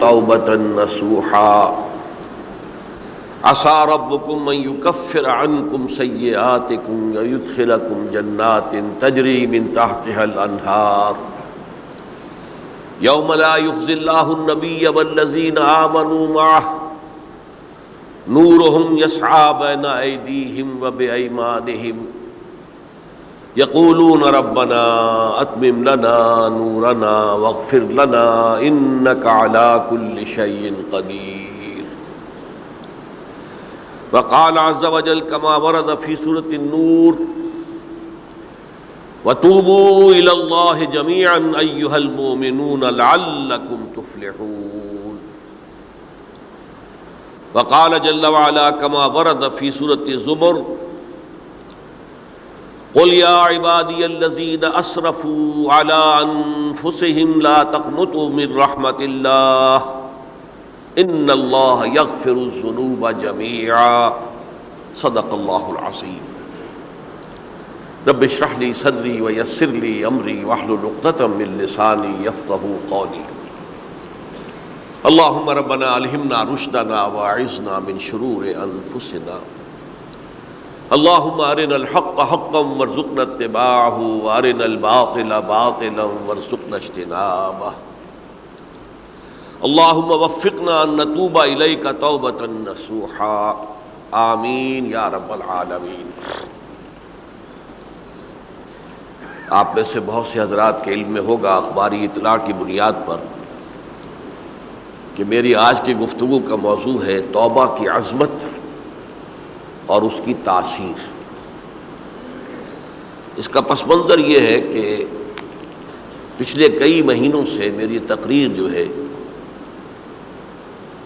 توبة نصوحا. عسى ربكم أن يكفر عنكم سيئاتكم ويدخلكم جنات تجري من تحتها الأنهار. يوم لا يخزي الله النبي والذين آمنوا معه. نورهم يسعى بين أيديهم وبأيمانهم. يقولون ربنا أتمم لنا نورنا واغفر لنا إنك على كل شيء قدير وقال عز وجل كما ورد في سورة النور وتوبوا إلى الله جميعا أيها المؤمنون لعلكم تفلحون وقال جل وعلا كما ورد في سورة زمر قل يا عبادي الذين أسرفوا على أنفسهم لا تقنطوا من رحمة الله إن الله يغفر الذنوب جميعا. صدق الله العظيم. رب اشرح لي صدري ويسر لي أمري واحلل عقدة من لساني يفقهوا قولي. اللهم ربنا ألهمنا رشدنا واعذنا من شرور أنفسنا. اللهم ارنا الحق حقا وارزقنا اتباعه وارنا الباطل باطلا وارزقنا اجتنابه اللهم وفقنا ان نتوب اليك توبه نصوحا۔ آمین یا رب العالمین۔ آپ میں سے بہت سے حضرات کے علم میں ہوگا اخباری اطلاع کی بنیاد پر کہ میری آج کی گفتگو کا موضوع ہے توبہ کی عظمت۔ اور اس کی تاثیر۔ اس کا پس منظر یہ ہے کہ پچھلے کئی مہینوں سے میری تقریر جو ہے،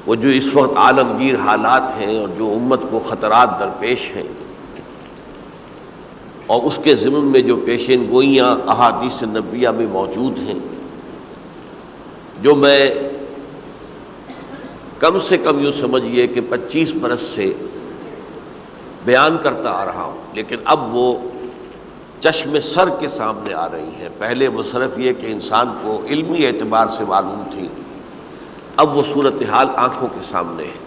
وہ جو اس وقت عالمگیر حالات ہیں اور جو امت کو خطرات درپیش ہیں، اور اس کے ضمن میں جو پیشین گوئیاں احادیث نبیہ میں موجود ہیں، جو میں کم سے کم یوں سمجھیے کہ پچیس برس سے بیان کرتا آ رہا ہوں، لیکن اب وہ چشم سر کے سامنے آ رہی ہیں۔ پہلے وہ صرف یہ کہ انسان کو علمی اعتبار سے معلوم تھی، اب وہ صورتحال آنکھوں کے سامنے ہے۔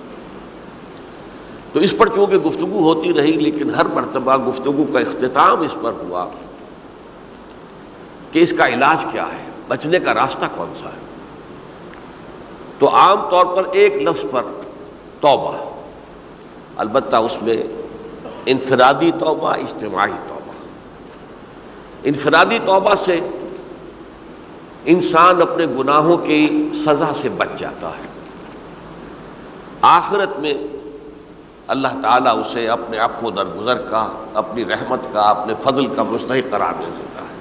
تو اس پر چونکہ گفتگو ہوتی رہی، لیکن ہر مرتبہ گفتگو کا اختتام اس پر ہوا کہ اس کا علاج کیا ہے، بچنے کا راستہ کون سا ہے۔ تو عام طور پر ایک لفظ پر توبہ، البتہ اس میں انفرادی توبہ، اجتماعی توبہ۔ انفرادی توبہ سے انسان اپنے گناہوں کی سزا سے بچ جاتا ہے۔ آخرت میں اللہ تعالیٰ اسے اپنے و درگزر کا، اپنی رحمت کا، اپنے فضل کا مستحق قرار دے دیتا ہے۔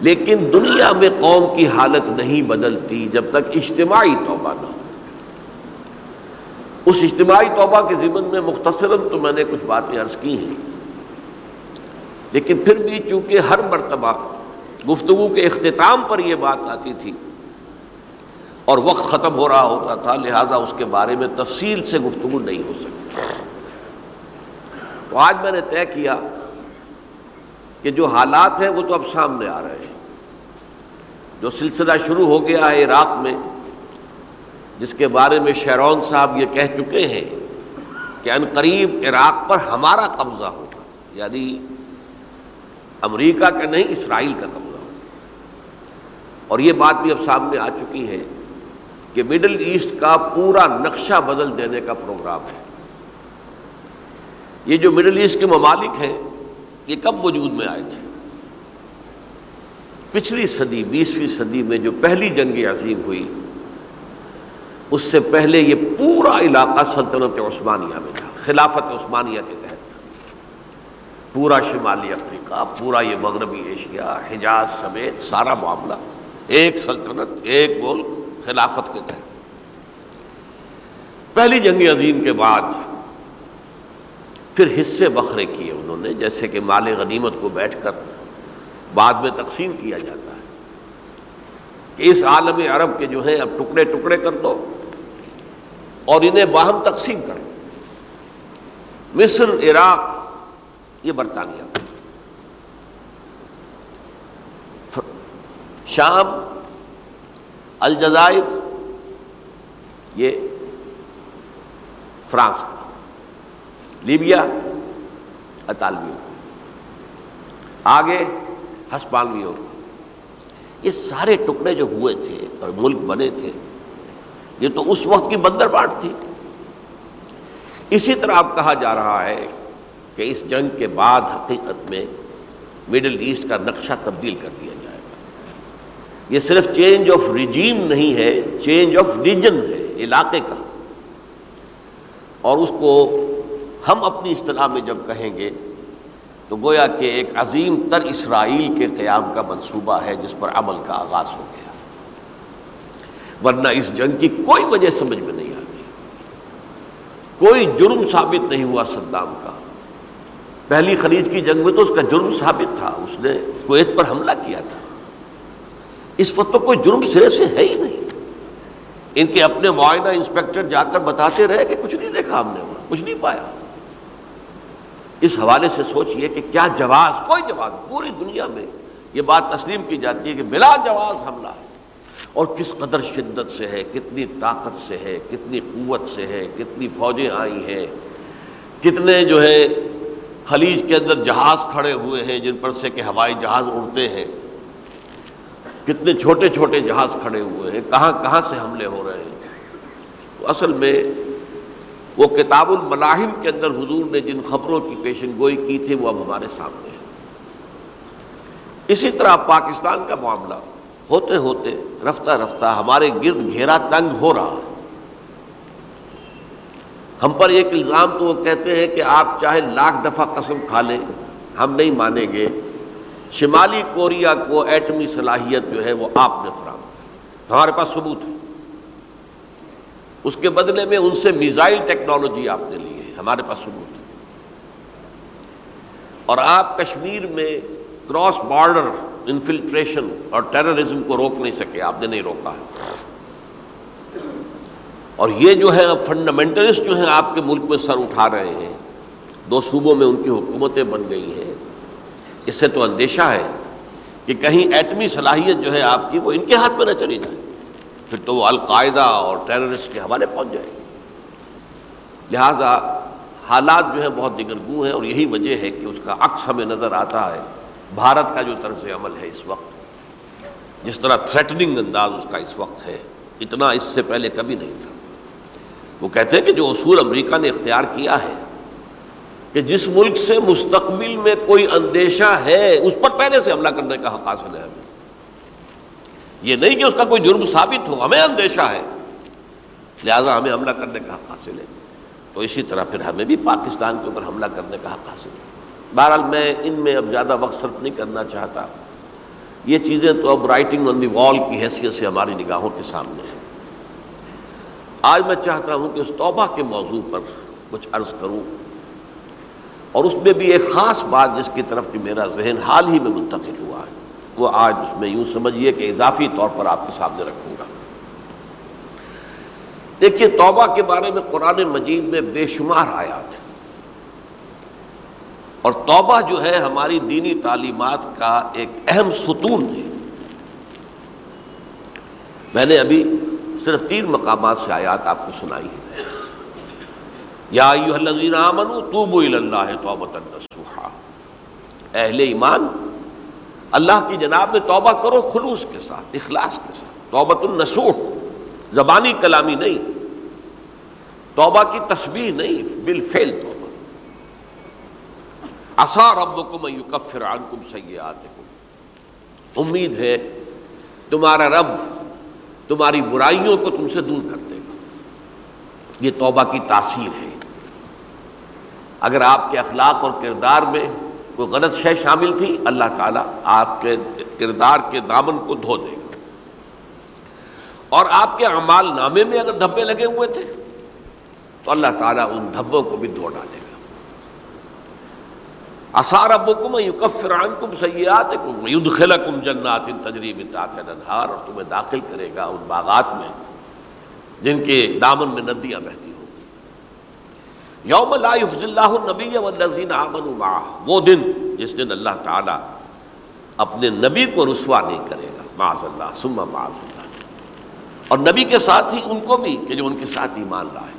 لیکن دنیا میں قوم کی حالت نہیں بدلتی جب تک اجتماعی توبہ نہ ہو۔ اس اجتماعی توبہ کے ضمن میں مختصراً تو میں نے کچھ باتیں عرض کی ہیں۔ لیکن پھر بھی چونکہ ہر مرتبہ گفتگو کے اختتام پر یہ بات آتی تھی اور وقت ختم ہو رہا ہوتا تھا، لہذا اس کے بارے میں تفصیل سے گفتگو نہیں ہو سکتی تو آج میں نے طے کیا کہ جو حالات ہیں وہ تو اب سامنے آ رہے ہیں۔ جو سلسلہ شروع ہو گیا ہے عراق میں جس کے بارے میں شیرون صاحب یہ کہہ چکے ہیں کہ ان قریب عراق پر ہمارا قبضہ ہوگا یعنی امریکہ کا نہیں، اسرائیل کا قبضہ ہوگا۔ اور یہ بات بھی اب سامنے آ چکی ہے کہ مڈل ایسٹ کا پورا نقشہ بدل دینے کا پروگرام ہے۔ یہ جو مڈل ایسٹ کے ممالک ہیں، یہ کب وجود میں آئے تھے؟ پچھلی صدی، بیسویں صدی میں جو پہلی جنگ عظیم ہوئی اس سے پہلے یہ پورا علاقہ سلطنت عثمانیہ میں تھا، خلافت عثمانیہ کے تحت۔ تھا پورا شمالی افریقہ، پورا یہ مغربی ایشیا، حجاز سمیت سارا معاملہ، ایک سلطنت، ایک ملک خلافت کے تحت۔ پہلی جنگ عظیم کے بعد پھر حصے بکھرے کیے انہوں نے، جیسے کہ مال غنیمت کو بیٹھ کر بعد میں تقسیم کیا جاتا۔ کہ اس عالم عرب کے جو ہیں اب ٹکڑے ٹکڑے کر دو اور انہیں باہم تقسیم کر مصر، عراق، یہ برطانیہ۔ شام، الجزائر، یہ فرانس۔ لیبیا، اطالویوں۔ آگے، ہسپانویوں۔ یہ سارے ٹکڑے جو ہوئے تھے اور ملک بنے تھے، یہ تو اس وقت کی بندر بانٹ تھی۔ اسی طرح اب کہا جا رہا ہے کہ اس جنگ کے بعد حقیقت میں مڈل ایسٹ کا نقشہ تبدیل کر دیا جائے گا۔ یہ صرف چینج آف ریجیم نہیں ہے، چینج آف ریجن ہے علاقے کا۔ اور اس کو ہم اپنی اصطلاح میں جب کہیں گے تو گویا کہ ایک عظیم تر اسرائیل کے قیام کا منصوبہ ہے جس پر عمل کا آغاز ہو گیا۔ ورنہ اس جنگ کی کوئی وجہ سمجھ میں نہیں آتی۔ کوئی جرم ثابت نہیں ہوا صدام کا۔ پہلی خلیج کی جنگ میں تو اس کا جرم ثابت تھا۔ اس نے کویت پر حملہ کیا تھا۔ اس وقت تو کوئی جرم سرے سے ہے ہی نہیں۔ ان کے اپنے معائنہ انسپیکٹر جا کر بتاتے رہے کہ کچھ نہیں دیکھا ہم نے وہاں، کچھ نہیں پایا۔ اس حوالے سے سوچئے کہ کیا جواز، کوئی جواز، پوری دنیا میں یہ بات تسلیم کی جاتی ہے کہ بلا جواز حملہ ہے۔ اور کس قدر شدت سے ہے، کتنی طاقت سے ہے، کتنی قوت سے ہے، کتنی فوجیں آئی ہیں۔ کتنے جو ہے خلیج کے اندر جہاز کھڑے ہوئے ہیں، جن پر سے کہ ہوائی جہاز اڑتے ہیں۔ کتنے چھوٹے چھوٹے جہاز کھڑے ہوئے ہیں، کہاں کہاں سے حملے ہو رہے ہیں۔ تو اصل میں وہ کتاب الملاحم کے اندر حضور نے جن خبروں کی پیشن گوئی کی تھی وہ اب ہمارے سامنے ہے اسی طرح پاکستان کا معاملہ، ہوتے ہوتے رفتہ رفتہ ہمارے گرد گھیرا تنگ ہو رہا ہے۔ ہم پر ایک الزام تو وہ کہتے ہیں کہ آپ چاہے لاکھ دفعہ قسم کھا لیں، ہم نہیں مانیں گے۔ شمالی کوریا کو ایٹمی صلاحیت جو ہے وہ آپ نے فراہم ہمارے پاس ثبوت ہے۔ اس کے بدلے میں ان سے میزائل ٹیکنالوجی آپ نے لی ہے، ہمارے پاس ثبوت ہے۔ اور آپ کشمیر میں کراس بارڈر انفلٹریشن اور ٹیررزم کو روک نہیں سکے، آپ نے نہیں روکا ہے۔ اور یہ جو ہے فنڈامنٹلسٹ جو ہیں آپ کے ملک میں سر اٹھا رہے ہیں، دو صوبوں میں ان کی حکومتیں بن گئی ہیں۔ اس سے تو اندیشہ ہے کہ کہیں ایٹمی صلاحیت جو ہے آپ کی وہ ان کے ہاتھ میں نہ چلی جائے۔ پھر تو وہ القاعدہ اور ٹیررسٹ کے حوالے پہنچ جائے۔ لہٰذا حالات جو ہیں بہت دگرگو ہیں اور یہی وجہ ہے کہ اس کا عکس ہمیں نظر آتا ہے۔ بھارت کا جو طرز عمل ہے اس وقت، جس طرح تھریٹننگ انداز اس کا اس وقت ہے، اتنا اس سے پہلے کبھی نہیں تھا۔ وہ کہتے ہیں کہ جو اصول امریکہ نے اختیار کیا ہے کہ جس ملک سے مستقبل میں کوئی اندیشہ ہے، اس پر پہلے سے حملہ کرنے کا حق حاصل ہے۔ ہمیں یہ نہیں کہ اس کا کوئی جرم ثابت ہو، ہمیں اندیشہ ہے۔ لہذا ہمیں حملہ کرنے کا حق حاصل ہے۔ تو اسی طرح پھر ہمیں بھی پاکستان کے اوپر حملہ کرنے کا حق حاصل ہے۔ بہرحال میں ان میں اب زیادہ وقت صرف نہیں کرنا چاہتا۔ یہ چیزیں تو اب رائٹنگ آن دی وال کی حیثیت سے ہماری نگاہوں کے سامنے ہیں۔ آج میں چاہتا ہوں کہ اس توبہ کے موضوع پر کچھ عرض کروں۔ اور اس میں بھی ایک خاص بات جس کی طرف کہ میرا ذہن حال ہی میں منتقل ہوا ہے۔ وہ آج اس میں یوں سمجھیے کہ اضافی طور پر آپ کے سامنے رکھوں گا۔ دیکھیے، توبہ کے بارے میں قرآن مجید میں بے شمار آیات اور توبہ جو ہے ہماری دینی تعلیمات کا ایک اہم ستون ہے۔ میں نے ابھی صرف تین مقامات سے آیات آپ کو سنائی ہے یا اہل ایمان اللہ کی جناب میں توبہ کرو خلوص کے ساتھ، اخلاص کے ساتھ۔ توبت النسوح زبانی کلامی نہیں۔ توبہ کی تسبیح نہیں، بالفعل توبہ۔ رب کو امید ہے تمہارا رب تمہاری برائیوں کو تم سے دور کر دے گا۔ یہ توبہ کی تاثیر ہے۔ اگر آپ کے اخلاق اور کردار میں کوئی غلط شے شامل تھی، اللہ تعالیٰ آپ کے کردار کے دامن کو دھو دے گا۔ اور آپ کے اعمال نامے میں اگر دھبے لگے ہوئے تھے، تو اللہ تعالیٰ ان دھبوں کو بھی دھو ڈالے گا۔ اثار ابکم یکفر عنکم سیئاتکم یدخلکم جنات تجری من تحتها اور تمہیں داخل کرے گا ان باغات میں، جن کے دامن میں ندیاں بہتی یوم لا یخزی اللہ النبی والذین آمنوا معه وہ دن جس دن اللہ تعالی اپنے نبی کو رسوا نہیں کرے گا، معاذ اللہ، ثم معاذ اللہ۔ اور نبی کے ساتھ ہی ان کو بھی، کہ جو ان کے ساتھ ایمان لائے۔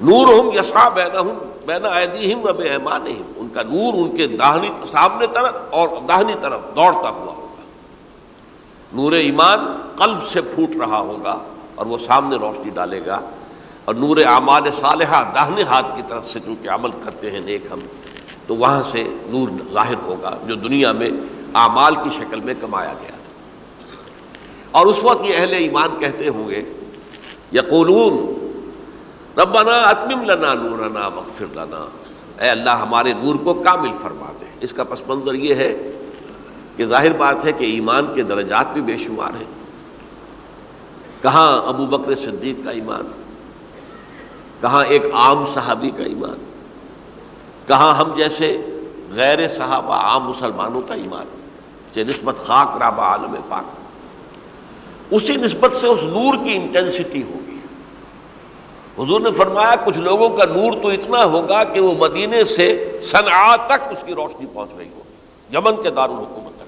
نور ہوں یسا بینا ہوں بینا عیدی ہوں بے ایمان ان کا نور ان کے داہنی سامنے طرف اور داہنی طرف دوڑتا ہوا ہوگا۔ نور ایمان قلب سے پھوٹ رہا ہوگا اور وہ سامنے روشنی ڈالے گا۔ اور نور اعمال صالحہ داہنے ہاتھ کی طرف سے چونکہ عمل کرتے ہیں نیک ہم، تو وہاں سے نور ظاہر ہوگا جو دنیا میں اعمال کی شکل میں کمایا گیا تھا۔ اور اس وقت یہ اہل ایمان کہتے ہوں گے، یقولون، ربنا اتمم لنا نورنا مغفر لنا۔ اے اللہ، ہمارے نور کو کامل فرما دے۔ اس کا پس منظر یہ ہے کہ ظاہر بات ہے کہ ایمان کے درجات بھی بے شمار ہیں۔ کہاں ابو بکر صدیق کا ایمان؟ کہاں ایک عام صحابی کا ایمان، کہاں ہم جیسے غیر صحابہ عام مسلمانوں کا ایمان، کہ نسبت خاک رابع عالم پاک۔ اسی نسبت سے اس نور کی انٹینسٹی ہوگی۔ حضور نے فرمایا، کچھ لوگوں کا نور تو اتنا ہوگا کہ وہ مدینے سے صنعا تک اس کی روشنی پہنچ رہی ہوگی یمن کے دارالحکومت تک۔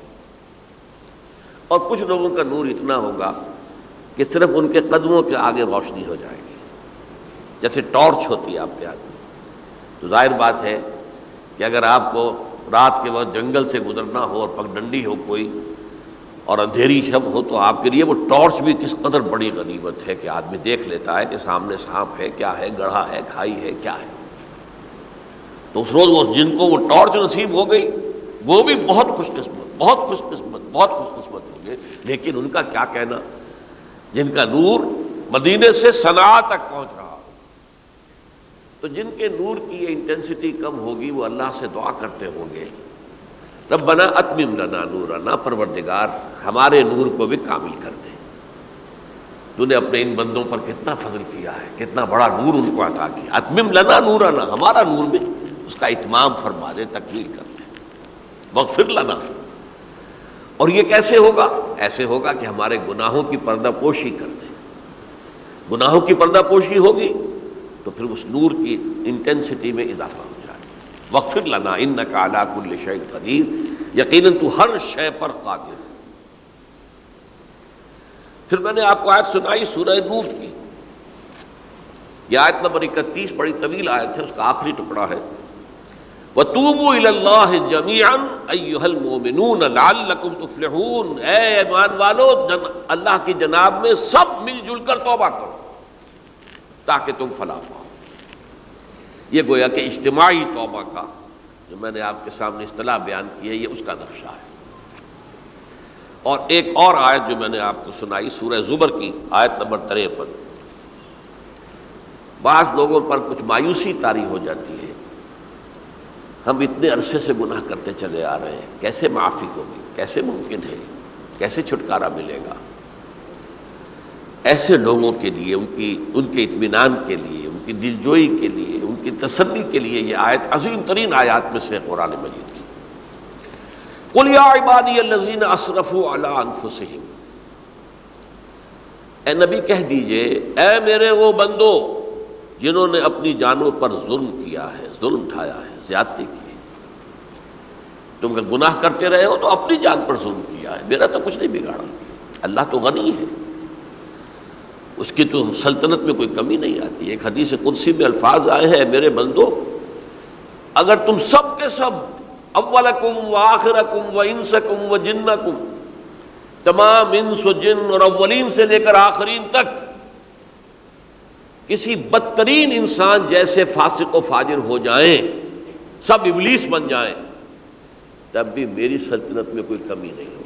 اور کچھ لوگوں کا نور اتنا ہوگا کہ صرف ان کے قدموں کے آگے روشنی ہو جائے۔ گی جیسے ٹارچ ہوتی ہے آپ کے آدمی تو ظاہر بات ہے کہ اگر آپ کو رات کے وقت جنگل سے گزرنا ہو اور پگ ڈنڈی ہو کوئی اور اندھیری شب ہو تو آپ کے لیے وہ ٹارچ بھی کس قدر بڑی غنیمت ہے کہ آدمی دیکھ لیتا ہے کہ سامنے سانپ ہے، کیا ہے، گڑھا ہے، کھائی ہے، کیا ہے۔ تو اس روز وہ جن کو وہ ٹارچ نصیب ہو گئی۔ وہ بھی بہت خوش قسمت، بہت خوش قسمت، بہت خوش قسمت ہوں گے۔ لیکن ان کا کیا کہنا؟ جن کا نور مدینے سے سنا تک پہنچ رہا تو جن کے نور کی یہ انٹینسٹی کم ہوگی وہ اللہ سے دعا کرتے ہوں گے۔ ربنا اتمم لنا نورنا پروردگار، ہمارے نور کو بھی کامل کر دے۔ تو نے اپنے ان بندوں پر کتنا فضل کیا ہے، کتنا بڑا نور ان کو عطا کیا۔ اتمم لنا نورنا ہمارا نور بھی۔ اس کا اتمام فرما دے، تکمیل کر دے۔ وغفر لنا۔ اور یہ کیسے ہوگا؟ ایسے ہوگا کہ ہمارے گناہوں کی پردہ پوشی کر دے۔ گناہوں کی پردہ پوشی ہوگی تو پھر اس نور کی انٹینسٹی میں اضافہ ہو جائے۔ وقفر لنا ان کا کل شعیل قدیر یقیناً تو ہر شے پر قادر ہے۔ پھر میں نے آپ کو آیت سنائی سورہ نور کی۔ یہ آیت نمبر اکتیس بڑی طویل آیت ہے، اس کا آخری ٹکڑا ہے۔ وَتُوبُوا إِلَى اللَّهِ جَمِيعًا أَيُّهَا الْمُؤْمِنُونَ لَعَلَّكُمْ تُفْلِحُونَ۔ اے ایمان والو اللہ کی جناب میں سب مل جل کر توبہ کرو۔ تاکہ تم فلاح پاؤ یہ گویا کہ اجتماعی توبہ کا جو میں نے آپ کے سامنے اصطلاح بیان کی ہے، یہ اس کا نقشہ ہے۔ اور ایک اور آیت جو میں نے آپ کو سنائی، سورہ زبر کی آیت نمبر تریپن۔ بعض لوگوں پر کچھ مایوسی تاری ہو جاتی ہے۔ ہم اتنے عرصے سے گناہ کرتے چلے آ رہے ہیں۔ کیسے معافی ہوگی؟ کیسے ممکن ہے؟ کیسے چھٹکارا ملے گا؟ ایسے لوگوں کے لیے، ان کی، ان کے اطمینان کے لیے، ان کی دلجوئی کے لیے، ان کی تسلی کے لیے یہ آیت عظیم ترین آیات میں سے قرآن مجید کی۔ قل یا عبادی الذین اسرفوا علی انفسہم۔ اے نبی کہہ دیجیے، اے میرے وہ بندو، جنہوں نے اپنی جانوں پر ظلم کیا ہے، ظلم اٹھایا ہے، زیادتی کی ہے۔ تم گناہ کرتے رہے ہو تو اپنی جان پر ظلم کیا ہے، میرا تو کچھ نہیں بگاڑا۔ اللہ تو غنی ہے۔ اس کی تو سلطنت میں کوئی کمی نہیں آتی۔ ایک حدیث قدسی میں الفاظ آئے ہیں، میرے بندو، اگر تم سب کے سب اولکم و آخرکم و انسکم و جنکم، تمام انس و جن اور اولین سے لے کر آخرین تک، کسی بدترین انسان جیسے فاسق و فاجر ہو جائیں، سب ابلیس بن جائیں، تب بھی میری سلطنت میں کوئی کمی نہیں ہوگی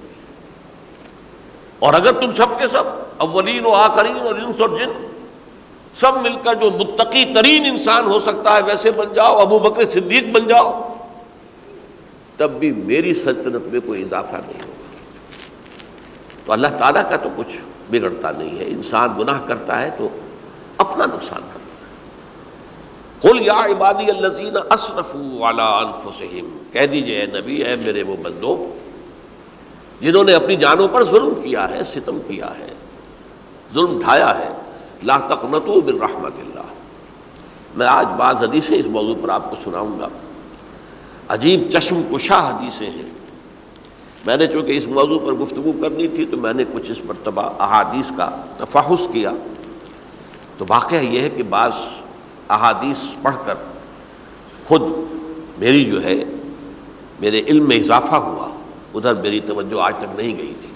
اور اگر تم سب کے سب اولین و آخرین اور انس اور جن سب مل کر جو متقی ترین انسان ہو سکتا ہے، ویسے بن جاؤ، ابو بکر صدیق بن جاؤ، تب بھی میری سلطنت میں کوئی اضافہ نہیں ہوگا۔ تو اللہ تعالیٰ کا تو کچھ بگڑتا نہیں ہے۔ انسان گناہ کرتا ہے تو اپنا نقصان کرتا ہے۔ قل یا عبادی الذین اسرفوا علی انفسہم، کہہ دیجیے اے نبی، اے میرے وہ بندو جنہوں نے اپنی جانوں پر ظلم کیا ہے، ستم کیا ہے، ظلم ڈھایا ہے، لا تقنطو بالرحمت اللہ۔ میں آج بعض حدیثیں اس موضوع پر آپ کو سناؤں گا۔ عجیب چشم کشا حدیثیں ہیں۔ میں نے چونکہ اس موضوع پر گفتگو کرنی تھی تو میں نے کچھ اس مرتبہ احادیث کا تفحص کیا۔ تو واقعہ یہ ہے کہ بعض احادیث پڑھ کر خود میری جو ہے، میرے علم میں اضافہ ہوا۔ ادھر میری توجہ آج تک نہیں گئی تھی۔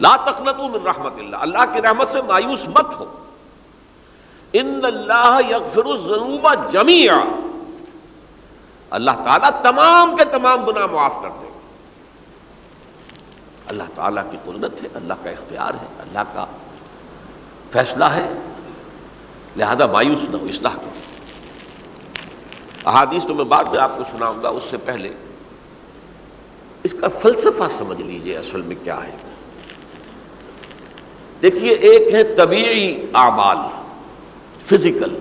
لا تقنطوا من رحمت اللہ اللہ کی رحمت سے مایوس مت ہو۔ ان اللہ یغفر الذنوب جميعا اللہ تعالیٰ تمام کے تمام گناہ معاف کر دے۔ اللہ تعالیٰ کی قدرت ہے، اللہ کا اختیار ہے، اللہ کا فیصلہ ہے۔ لہذا مایوس نہ ہو، اصلاح کرو۔ احادیث تو میں بعد میں آپ کو سناؤں گا، اس سے پہلے اس کا فلسفہ سمجھ لیجیے اصل میں کیا ہے۔ دیکھیے، ایک ہے طبیعی اعمال فزیکل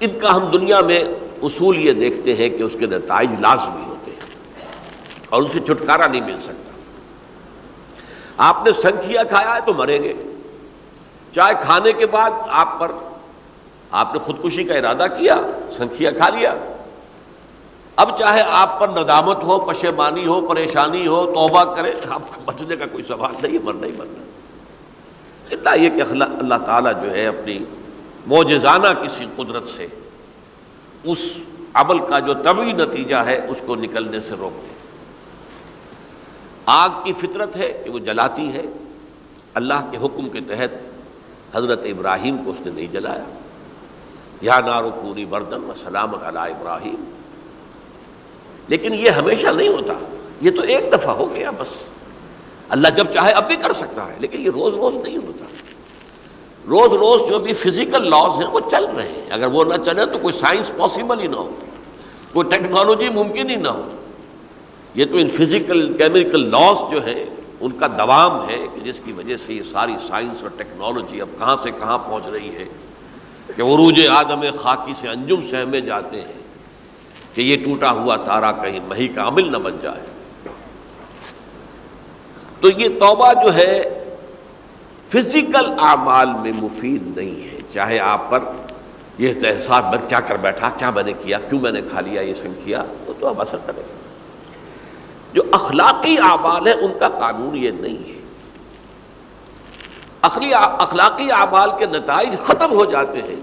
ان کا ہم دنیا میں اصول یہ دیکھتے ہیں کہ اس کے نتائج لازمی ہوتے ہیں اور ان سے چھٹکارا نہیں مل سکتا۔ آپ نے سنکھیا کھایا ہے تو مریں گے۔ چائے کھانے کے بعد آپ پر آپ نے خودکشی کا ارادہ کیا، سنکھیا کھا لیا۔ اب چاہے آپ پر ندامت ہو، پشیمانی ہو، پریشانی ہو، توبہ کرے، آپ بچنے کا کوئی سوال نہیں، مرنا ہی مرنا اتنا یہ کہ اللہ تعالیٰ جو ہے اپنی موجزانہ کسی قدرت سے اس عمل کا جو طبی نتیجہ ہے، اس کو نکلنے سے روک دے۔ آگ کی فطرت ہے کہ وہ جلاتی ہے۔ اللہ کے حکم کے تحت حضرت ابراہیم کو اس نے نہیں جلایا۔ یا نارو پوری بردن و سلامت علی ابراہیم۔ لیکن یہ ہمیشہ نہیں ہوتا۔ یہ تو ایک دفعہ ہو گیا بس۔ اللہ جب چاہے اب بھی کر سکتا ہے، لیکن یہ روز روز نہیں ہوتا۔ روز روز جو بھی فزیکل لاز ہیں وہ چل رہے ہیں۔ اگر وہ نہ چلے تو کوئی سائنس پاسبل ہی نہ ہو۔ کوئی ٹیکنالوجی ممکن ہی نہ ہو۔ یہ تو ان فزیکل کیمیکل لاس جو ہیں، ان کا دوام ہے کہ جس کی وجہ سے یہ ساری سائنس اور ٹیکنالوجی اب کہاں سے کہاں پہنچ رہی ہے کہ عروج آدم خاکی سے انجم سہمے جاتے ہیں۔ کہ یہ ٹوٹا ہوا تارا کہیں مہی کا عمل نہ بن جائے۔ تو یہ توبہ جو ہے فزیکل اعمال میں مفید نہیں ہے۔ چاہے آپ پر یہ احساس میں کیا کر بیٹھا، کیا میں نے کیا، کیوں میں نے کھا لیا، یہ سن کیا، وہ تو اب اثر کرے گا۔ جو اخلاقی اعمال ہے ان کا قانون یہ نہیں ہے۔ اخلاقی اعمال کے نتائج ختم ہو جاتے ہیں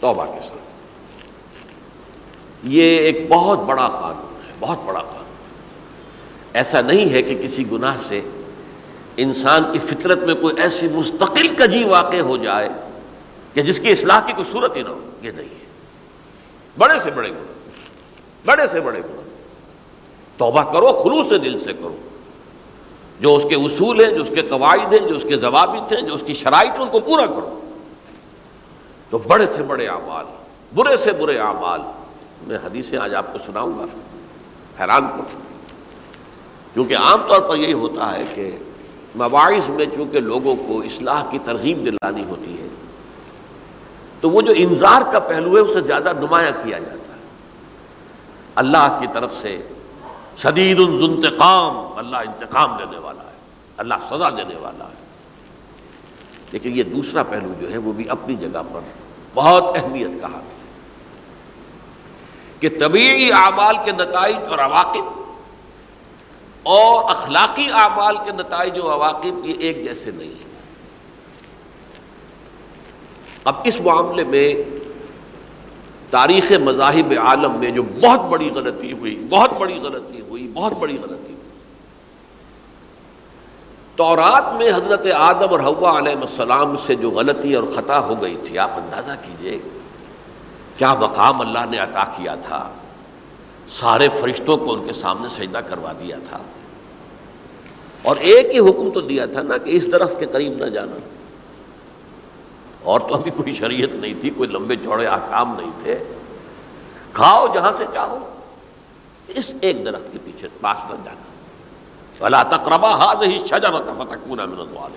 توبہ کے ساتھ۔ یہ ایک بہت بڑا قانون ہے، بہت بڑا قانون ایسا نہیں ہے کہ کسی گناہ سے انسان کی فطرت میں کوئی ایسی مستقل کجی واقع ہو جائے کہ جس کی اصلاح کی کوئی صورت ہی نہ ہو۔ یہ نہیں ہے۔ بڑے سے بڑے گناہ، بڑے سے بڑے گناہ۔ توبہ کرو، خلوص سے دل سے کرو۔ جو اس کے اصول ہیں، جو اس کے قواعد ہیں، جو اس کے ضوابط ہیں، جو اس کی شرائط ان کو پورا کرو۔ تو بڑے سے بڑے اعمال، برے سے برے اعمال میں حدیثیں آج آپ کو سناؤں گا، حیران کروں کیونکہ عام طور پر یہی ہوتا ہے کہ مواعث میں چونکہ لوگوں کو اصلاح کی ترغیب دلانی ہوتی ہے، تو وہ جو انظار کا پہلو ہے، اسے زیادہ نمایاں کیا جاتا ہے۔ اللہ کی طرف سے شدید الانتقام اللہ انتقام دینے والا ہے، اللہ سزا دینے والا ہے۔ لیکن یہ دوسرا پہلو جو ہے، وہ بھی اپنی جگہ پر بہت اہمیت کا حامل ہے۔ کہ طبیعی اعمال کے نتائج اور عواقب اور اخلاقی اعمال کے نتائج و عواقب یہ ایک جیسے نہیں ہیں۔ اب اس معاملے میں تاریخ مذاہب عالم میں جو بہت بڑی غلطی ہوئی، بہت بڑی غلطی ہوئی، بہت بڑی غلطی ہوئی۔ تورات میں حضرت آدم اور حوا علیہ السلام سے جو غلطی اور خطا ہو گئی تھی، آپ اندازہ کیجیے کیا مقام اللہ نے عطا کیا تھا؟ سارے فرشتوں کو ان کے سامنے سجدہ کروا دیا تھا۔ اور ایک ہی حکم تو دیا تھا نا کہ اس درخت کے قریب نہ جانا۔ اور تو ابھی کوئی شریعت نہیں تھی، کوئی لمبے چوڑے آکام نہیں تھے۔ کھاؤ جہاں سے چاہو، اس ایک درخت کے پیچھے پاس نہ جانا۔ اللہ تقربا ہاتھ ہی فتح پورا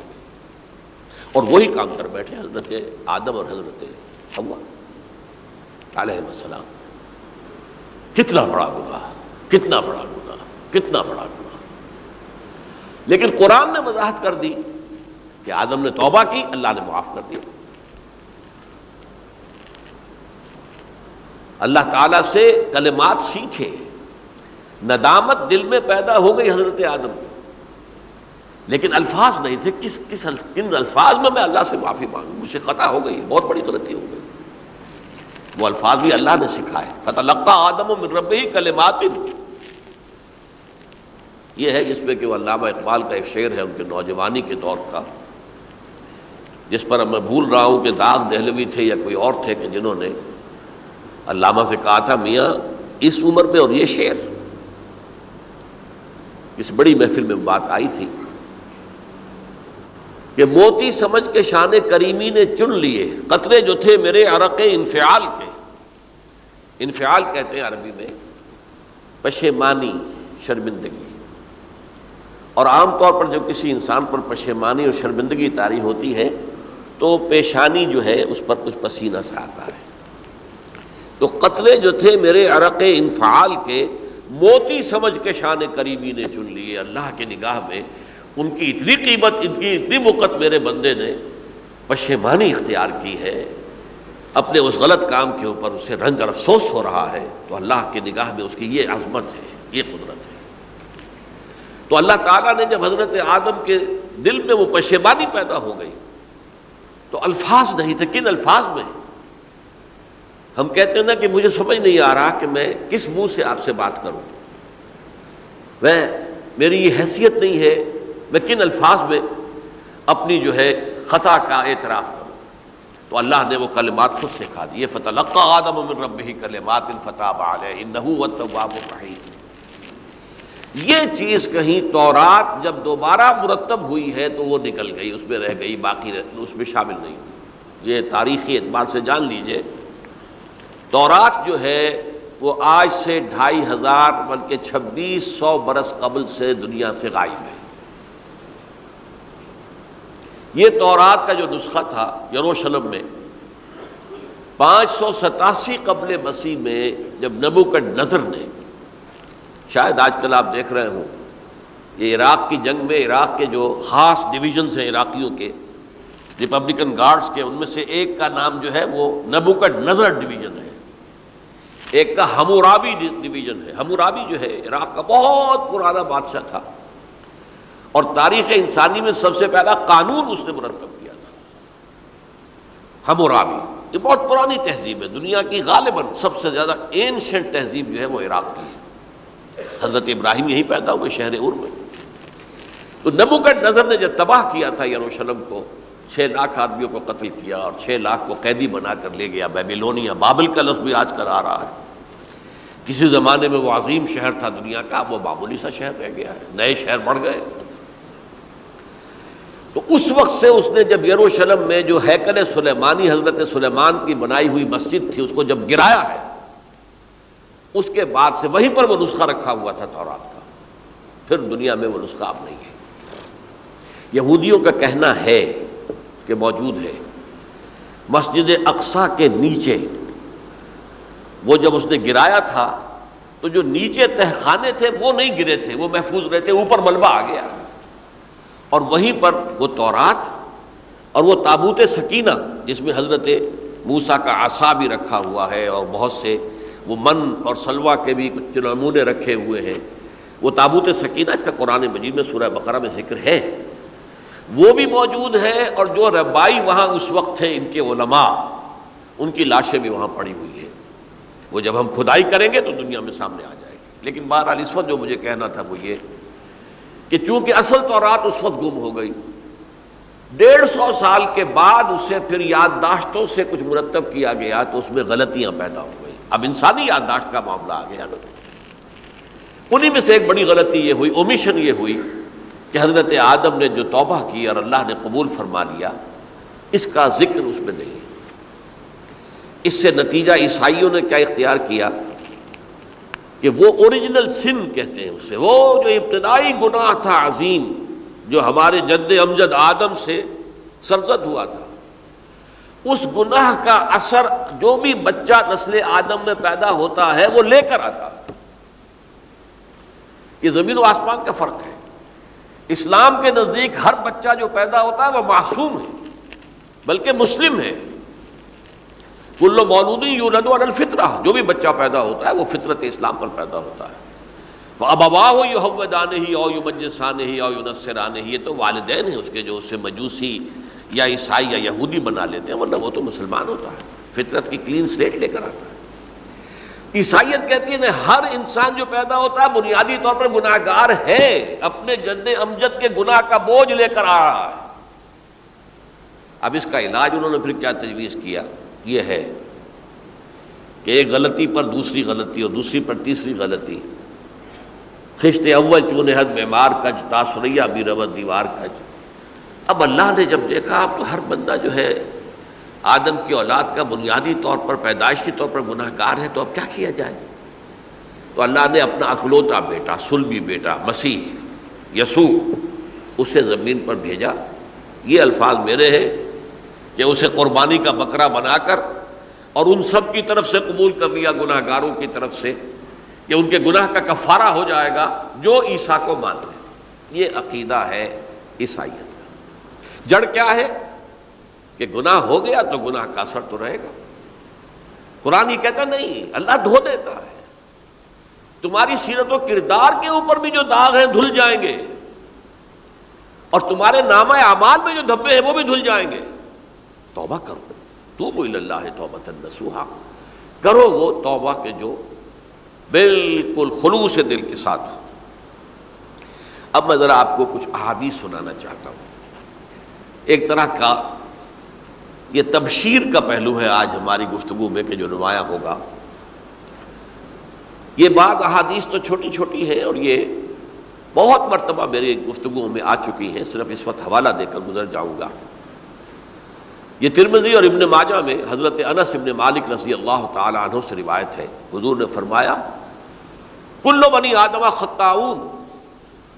اور وہی کام کر بیٹھے حضرت آدم اور حضرت ہوا علیہ السلام، کتنا بڑا گناہ، کتنا بڑا گناہ، کتنا بڑا گناہ۔ لیکن قرآن نے وضاحت کر دی کہ آدم نے توبہ کی، اللہ نے معاف کر دیا۔ اللہ تعالی سے کلمات سیکھے، ندامت دل میں پیدا ہو گئی حضرت آدم کو لیکن الفاظ نہیں تھے، کس کس کن الفاظ میں میں اللہ سے معافی مانگوں؟ مجھ سے خطا ہو گئی، بہت بڑی غلطی ہو گئی۔ وہ الفاظ بھی اللہ نے سکھائے۔ فتح آدم و رب ہی کلمات یہ ہے جس میں کہ وہ علامہ اقبال کا ایک شعر ہے ان کے نوجوانی کے دور کا۔ جس پر اب میں بھول رہا ہوں کہ داغ دہلوی تھے یا کوئی اور تھے کہ جنہوں نے علامہ سے کہا تھا، میاں، اس عمر میں اور یہ شعر۔ اس بڑی محفل میں بات آئی تھی۔ کہ موتی سمجھ کے شان کریمی نے چن لیے، قطرے جو تھے میرے عرق انفعال کے۔ انفعال کہتے ہیں عربی میں پشیمانی شرمندگی۔ اور عام طور پر جو کسی انسان پر پشیمانی اور شرمندگی تاری ہوتی ہے، تو پیشانی جو ہے، اس پر کچھ پسینہ سا آتا ہے۔ تو قتلے جو تھے میرے عرق انفعال کے، موتی سمجھ کے شان کریمی نے چن لیے اللہ کے نگاہ میں۔ ان کی اتنی قیمت، ان کی اتنی موقت میرے بندے نے پشیمانی اختیار کی ہے۔ اپنے اس غلط کام کے اوپر اسے رنج اور افسوس ہو رہا ہے۔ تو اللہ کی نگاہ میں اس کی یہ عظمت ہے، یہ قدرت ہے۔ تو اللہ تعالیٰ نے جب حضرت آدم کے دل میں وہ پشیمانی پیدا ہو گئی، تو الفاظ نہیں تھے، کن الفاظ میں؟ ہم کہتے ہیں نا کہ مجھے سمجھ نہیں آ رہا کہ میں کس منہ سے آپ سے بات کروں۔ میں، میری یہ حیثیت نہیں ہے میں کن الفاظ میں اپنی جو ہے خطا کا اعتراف کروں تو اللہ نے وہ کلمات خود سکھا دی فتح آدم من رب ہی کلمات الفتح الرحیم۔ یہ چیز کہیں تورات جب دوبارہ مرتب ہوئی ہے تو وہ نکل گئی، اس میں رہ گئی، باقی اس میں شامل نہیں۔ ہوئی یہ تاریخی اعتبار سے جان لیجیے۔ تورات جو ہے وہ آج سے ڈھائی ہزار بلکہ چھبیس سو برس قبل سے دنیا سے غائب ہے۔ یہ تورات کا جو نسخہ تھا یروشلم میں، پانچ سو ستاسی قبل مسیح میں جب نبو کا نظر نے، شاید آج کل آپ دیکھ رہے ہوں، یہ عراق کی جنگ میں، عراق کے جو خاص ڈویژنس ہیں عراقیوں کے ریپبلکن گارڈز کے، ان میں سے ایک کا نام جو ہے وہ نبو کا نظر ڈویژن ہے۔ ایک کا ہمورابی ڈویژن ہے۔ ہمورابی جو ہے عراق کا بہت پرانا بادشاہ تھا۔ اور تاریخ انسانی میں سب سے پہلا قانون اس نے مرتب کیا تھا۔ ہمورابی یہ بہت پرانی تہذیب ہے۔ دنیا کی غالباً سب سے زیادہ اینشنٹ تہذیب جو ہے وہ عراق کی ہے۔ حضرت ابراہیم یہی پیدا ہوئے شہر ار میں۔ تو نبو کا نظر نے جب تباہ کیا تھا یروشلم کو، چھ لاکھ آدمیوں کو قتل کیا اور چھ لاکھ کو قیدی بنا کر لے گیا۔ بیبیلونیا بابل کا لفظ بھی آج کل آ رہا ہے۔ کسی زمانے میں وہ عظیم شہر تھا دنیا کا، وہ معمولی سا شہر رہ گیا ہے۔ نئے شہر بڑھ گئے۔ تو اس وقت سے اس نے جب یروشلم میں جو ہیکل سلیمانی حضرت سلیمان کی بنائی ہوئی مسجد تھی، اس کو جب گرایا ہے، اس کے بعد سے وہیں پر وہ نسخہ رکھا ہوا تھا تورات کا۔ پھر دنیا میں وہ نسخہ اب نہیں ہے۔ یہودیوں کا کہنا ہے کہ موجود ہے، مسجد اقسا کے نیچے، وہ جب اس نے گرایا تھا، تو جو نیچے تہخانے تھے، وہ نہیں گرے تھے، وہ محفوظ رہتے، اوپر ملبہ آ گیا۔ اور وہیں پر وہ تورات اور وہ تابوت سکینہ جس میں حضرت موسا کا آسا بھی رکھا ہوا ہے اور بہت سے وہ من اور سلوا کے بھی کچھ نمونے رکھے ہوئے ہیں۔ وہ تابوت سکینہ اس کا قرآن مجید میں سورہ بقرہ میں ذکر ہے۔ وہ بھی موجود ہے اور جو ربائی وہاں اس وقت تھے ان کے علماء، ان کی لاشیں بھی وہاں پڑی ہوئی ہیں۔ وہ جب ہم کھدائی کریں گے تو دنیا میں سامنے آ جائے گی۔ لیکن بہرحال اس وقت جو مجھے کہنا تھا وہ یہ کہ چونکہ اصل تو رات اس وقت گم ہو گئی۔ ڈیڑھ سو سال کے بعد اسے پھر یادداشتوں سے کچھ مرتب کیا گیا تو اس میں غلطیاں پیدا ہو گئی۔ اب انسانی یادداشت کا معاملہ آ گیا انہیں میں سے ایک بڑی غلطی یہ ہوئی اومیشن یہ ہوئی کہ حضرت آدم نے جو توبہ کی اور اللہ نے قبول فرما لیا، اس کا ذکر اس میں نہیں اس سے نتیجہ عیسائیوں نے کیا اختیار کیا؟ کہ وہ اوریجنل سن کہتے ہیں اسے۔ وہ جو ابتدائی گناہ تھا عظیم، جو ہمارے جد امجد آدم سے سرزد ہوا تھا، اس گناہ کا اثر جو بھی بچہ نسل آدم میں پیدا ہوتا ہے، وہ لے کر آتا۔ یہ زمین و آسمان کا فرق ہے۔ اسلام کے نزدیک ہر بچہ جو پیدا ہوتا ہے، وہ معصوم ہے، بلکہ مسلم ہے۔ کلو مولودی یولد الفطرہ، جو بھی بچہ پیدا ہوتا ہے، وہ فطرت اسلام پر پیدا ہوتا ہے۔ اب ابا ہو یو حمدان ہی او یو مجسان ہی او یو نصران ہی یہ تو والدین ہیں اس کے جو اسے مجوسی یا عیسائی یا یہودی بنا لیتے ہیں، ورنہ وہ تو مسلمان ہوتا ہے۔ فطرت کی کلین سلیٹ لے کر آتا ہے۔ عیسائیت کہتی ہے ہر انسان جو پیدا ہوتا ہے، بنیادی طور پر گناہ گار ہے۔ اپنے جد امجد کے گناہ کا بوجھ لے کر آ رہا ہے اب اس کا علاج انہوں نے پھر کیا تجویز کیا؟ یہ ہے کہ ایک غلطی پر دوسری غلطی اور دوسری پر تیسری غلطی۔ خشت اول چون حد میں کج تاثریا بھی روت دیوار کج۔ اب اللہ نے جب دیکھا، اب تو ہر بندہ جو ہے، آدم کی اولاد کا بنیادی طور پر پیدائشی طور پر گناہ گار ہے، تو اب کیا کیا جائے؟ تو اللہ نے اپنا اکلوتا بیٹا سلبی بیٹا، مسیح، یسوع، اسے زمین پر بھیجا۔ یہ الفاظ میرے ہیں۔ کہ اسے قربانی کا بکرا بنا کر اور ان سب کی طرف سے قبول کر لیا گناہ گاروں کی طرف سے کہ ان کے گناہ کا کفارہ ہو جائے گا جو عیسیٰ کو مان لے۔ یہ عقیدہ ہے عیسائیت کا۔ جڑ کیا ہے کہ گناہ ہو گیا تو گناہ کا اثر تو رہے گا۔ قرآن ہی کہتا نہیں، اللہ دھو دیتا ہے۔ تمہاری سیرت و کردار کے اوپر بھی جو داغ ہیں دھل جائیں گے اور تمہارے نامہ اعمال میں جو دھبے ہیں وہ بھی دھل جائیں گے۔ توبہ کرو۔ تو وہ اللہ توبہ تنسوہا کرو وہ توبہ کے جو بالکل خلوص دل کے ساتھ ہو۔ اب میں ذرا آپ کو کچھ احادیث سنانا چاہتا ہوں۔ ایک طرح کا یہ تبشیر کا پہلو ہے آج ہماری گفتگو میں کہ جو نمایاں ہوگا۔ یہ بعض احادیث تو چھوٹی چھوٹی ہیں اور یہ بہت مرتبہ میری گفتگو میں آ چکی ہیں۔ صرف اس وقت حوالہ دے کر گزر جاؤں گا۔ یہ ترمزی اور ابن ماجہ میں حضرت انس ابن مالک رضی اللہ تعالی عنہ سے روایت ہے۔ حضور نے فرمایا کلو بنی آدم خطاون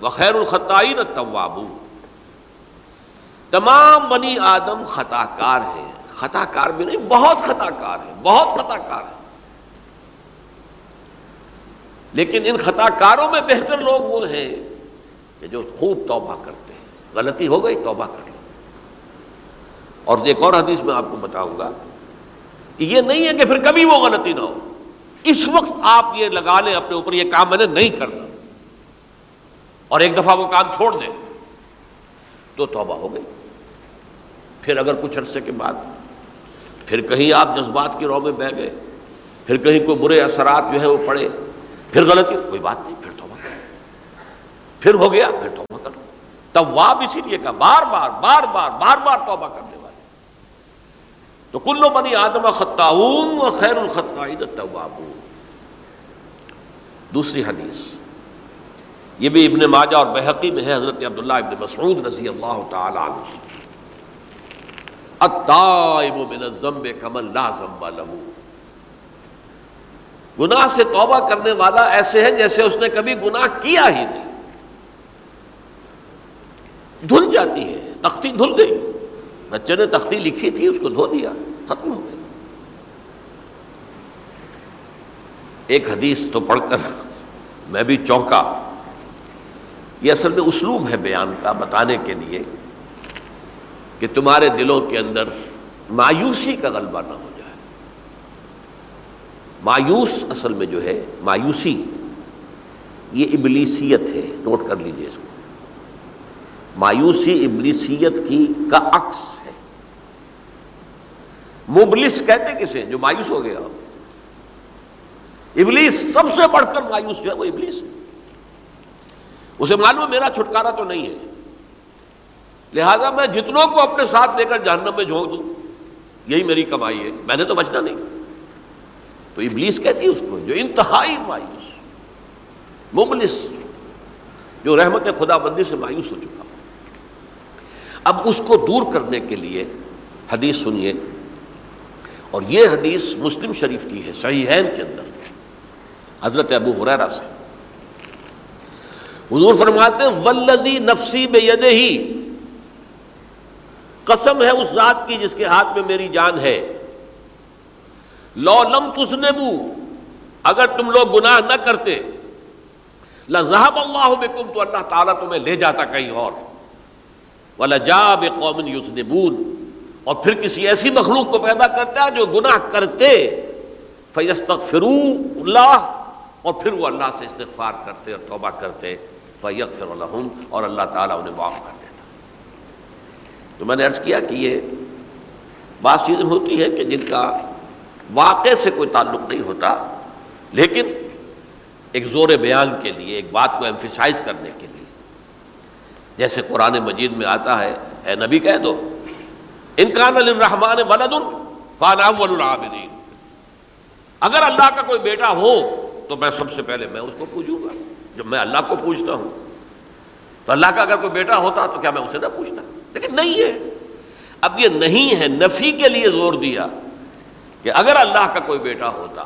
و خیر الخطائین التوابون تمام بنی آدم خطا کار ہیں۔ خطا کار بھی نہیں، بہت خطا کار ہیں، بہت خطا کار ہیں۔ لیکن ان خطا کاروں میں بہتر لوگ وہ ہیں کہ جو خوب توبہ کرتے ہیں۔ غلطی ہو گئی، توبہ کر لیں اور ایک اور حدیث میں آپ کو بتاؤں گا کہ یہ نہیں ہے کہ پھر کبھی وہ غلطی نہ ہو۔ اس وقت آپ یہ لگا لیں اپنے اوپر یہ کام میں نے نہیں کرنا۔ اور ایک دفعہ وہ کام چھوڑ دیں۔ تو توبہ ہو گئی۔ پھر اگر کچھ عرصے کے بعد پھر کہیں آپ جذبات کی رو میں بہ گئے۔ پھر کہیں کوئی برے اثرات جو ہے وہ پڑے۔ پھر غلطی، کوئی بات نہیں، پھر توبہ کرو۔ پھر ہو گیا، پھر توبہ کرو۔ تب واب اسی لیے کہا، بار بار بار بار بار بار توبہ کرنے۔ والے تو کلو بنی آدم خطاون و خیر الخطائن التوابون دوسری حدیث۔ یہ بھی ابن ماجہ اور بحقی میں ہے، حضرت عبداللہ ابن مسعود رضی اللہ تعالی عنہ۔ کمل لا ذنب له گناہ سے توبہ کرنے والا ایسے ہے جیسے اس نے کبھی گناہ کیا ہی نہیں۔ دھل جاتی ہے، تختی دھل گئی۔ بچے نے تختی لکھی تھی، اس کو دھو دیا، ختم ہو گئی ایک حدیث تو پڑھ کر میں بھی چونکا۔ یہ اصل میں اسلوب ہے بیان کا بتانے کے لیے کہ تمہارے دلوں کے اندر مایوسی کا غلبہ نہ ہو جائے۔ مایوس اصل میں جو ہے، مایوسی، یہ ابلیسیت ہے۔ نوٹ کر لیجیے اس کو۔ مایوسی ابلیسیت کی کا عکس ہے۔ مبلس کہتے کسے جو مایوس ہو گیا ابلیس سب سے بڑھ کر مایوس جو ہے وہ ابلیس ہے۔ اسے معلوم میرا چھٹکارا تو نہیں ہے۔ لہذا میں جتنوں کو اپنے ساتھ لے کر جہنم میں جھونک دوں، یہی میری کمائی ہے۔ میں نے تو بچنا نہیں۔ تو ابلیس کہتی ہے اس کو جو انتہائی مایوس، مبلس، جو رحمت خدا بندی سے مایوس ہو چکا اب اس کو دور کرنے کے لیے حدیث سنیے۔ اور یہ حدیث مسلم شریف کی ہے، صحیحین کے اندر۔ حضرت ابو حریرہ سے۔ حضور فرماتے ہیں ولزی نفسی بے ہی قسم ہے اس ذات کی جس کے ہاتھ میں میری جان ہے۔ لو لم تسنبو اگر تم لوگ گناہ نہ کرتے۔ لذہب اللہ بکم، تو اللہ تعالیٰ تمہیں لے جاتا کہیں اور۔ وَلَجَابِ قَوْمٍ يُسْنِبُونَ اور پھر کسی ایسی مخلوق کو پیدا کرتا ہے جو گناہ کرتے فَيَسْتَغْفِرُوا اللہ، اور پھر وہ اللہ سے استغفار کرتے اور توبہ کرتے، فیغفر لہم، اور اللہ تعالیٰ انہیں معاف کر دیتا۔ تو میں نے عرض کیا کہ یہ بعض چیزیں ہوتی ہیں کہ جن کا واقع سے کوئی تعلق نہیں ہوتا، لیکن ایک زور بیان کے لیے، ایک بات کو ایمفیسائز کرنے کے لیے جیسے قرآن مجید میں آتا ہے، اے نبی کہہ دو انکان الرحمان ولد العابدین۔ اگر اللہ کا کوئی بیٹا ہو، تو میں سب سے پہلے میں اس کو پوچھوں گا، جب میں اللہ کو پوچھتا ہوں۔ تو اللہ کا اگر کوئی بیٹا ہوتا، تو کیا میں اسے نہ پوچھتا؟ لیکن نہیں ہے۔ اب یہ نہیں ہے، نفی کے لیے زور دیا کہ اگر اللہ کا کوئی بیٹا ہوتا،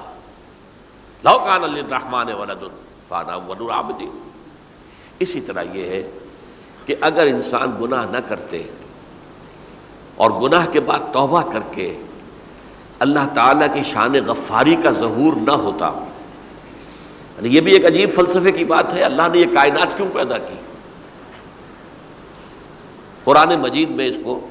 لو کان الرحمان ولد فانا العابدین۔ اسی طرح یہ ہے کہ اگر انسان گناہ نہ کرتے اور گناہ کے بعد توبہ کر کے اللہ تعالیٰ کی شان غفاری کا ظہور نہ ہوتا یعنی یہ بھی ایک عجیب فلسفے کی بات ہے، اللہ نے یہ کائنات کیوں پیدا کی؟ قرآن مجید میں اس کو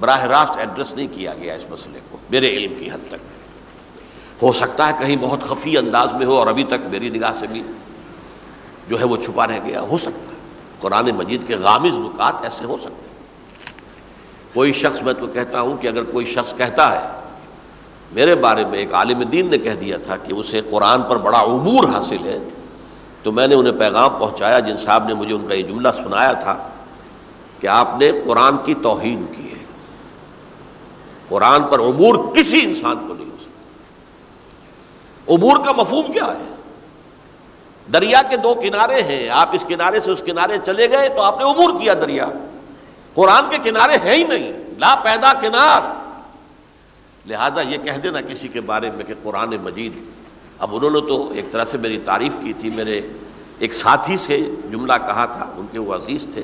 براہ راست ایڈریس نہیں کیا گیا اس مسئلے کو، میرے علم کی حد تک۔ ہو سکتا ہے کہیں بہت خفی انداز میں ہو اور ابھی تک میری نگاہ سے بھی جو ہے وہ چھپا رہ گیا، ہو سکتا ہے۔ قرآن مجید کے غامز نکات ایسے ہو سکتے ہیں۔ کوئی شخص میں تو کہتا ہوں کہ اگر کوئی شخص کہتا ہے، میرے بارے میں ایک عالم دین نے کہہ دیا تھا کہ اسے قرآن پر بڑا عبور حاصل ہے، تو میں نے انہیں پیغام پہنچایا جن صاحب نے مجھے ان کا یہ جملہ سنایا تھا کہ آپ نے قرآن کی توہین کی ہے۔ قرآن پر عبور کسی انسان کو نہیں ہو سکتا۔ عبور کا مفہوم کیا ہے؟ دریا کے دو کنارے ہیں۔ آپ اس کنارے سے اس کنارے چلے گئے تو آپ نے عبور کیا دریا۔ قرآن کے کنارے ہیں ہی نہیں، لا پیدا کنار۔ لہذا یہ کہہ دینا کسی کے بارے میں کہ قرآن مجید، اب انہوں نے تو ایک طرح سے میری تعریف کی تھی، میرے ایک ساتھی سے جملہ کہا تھا، ان کے وہ عزیز تھے۔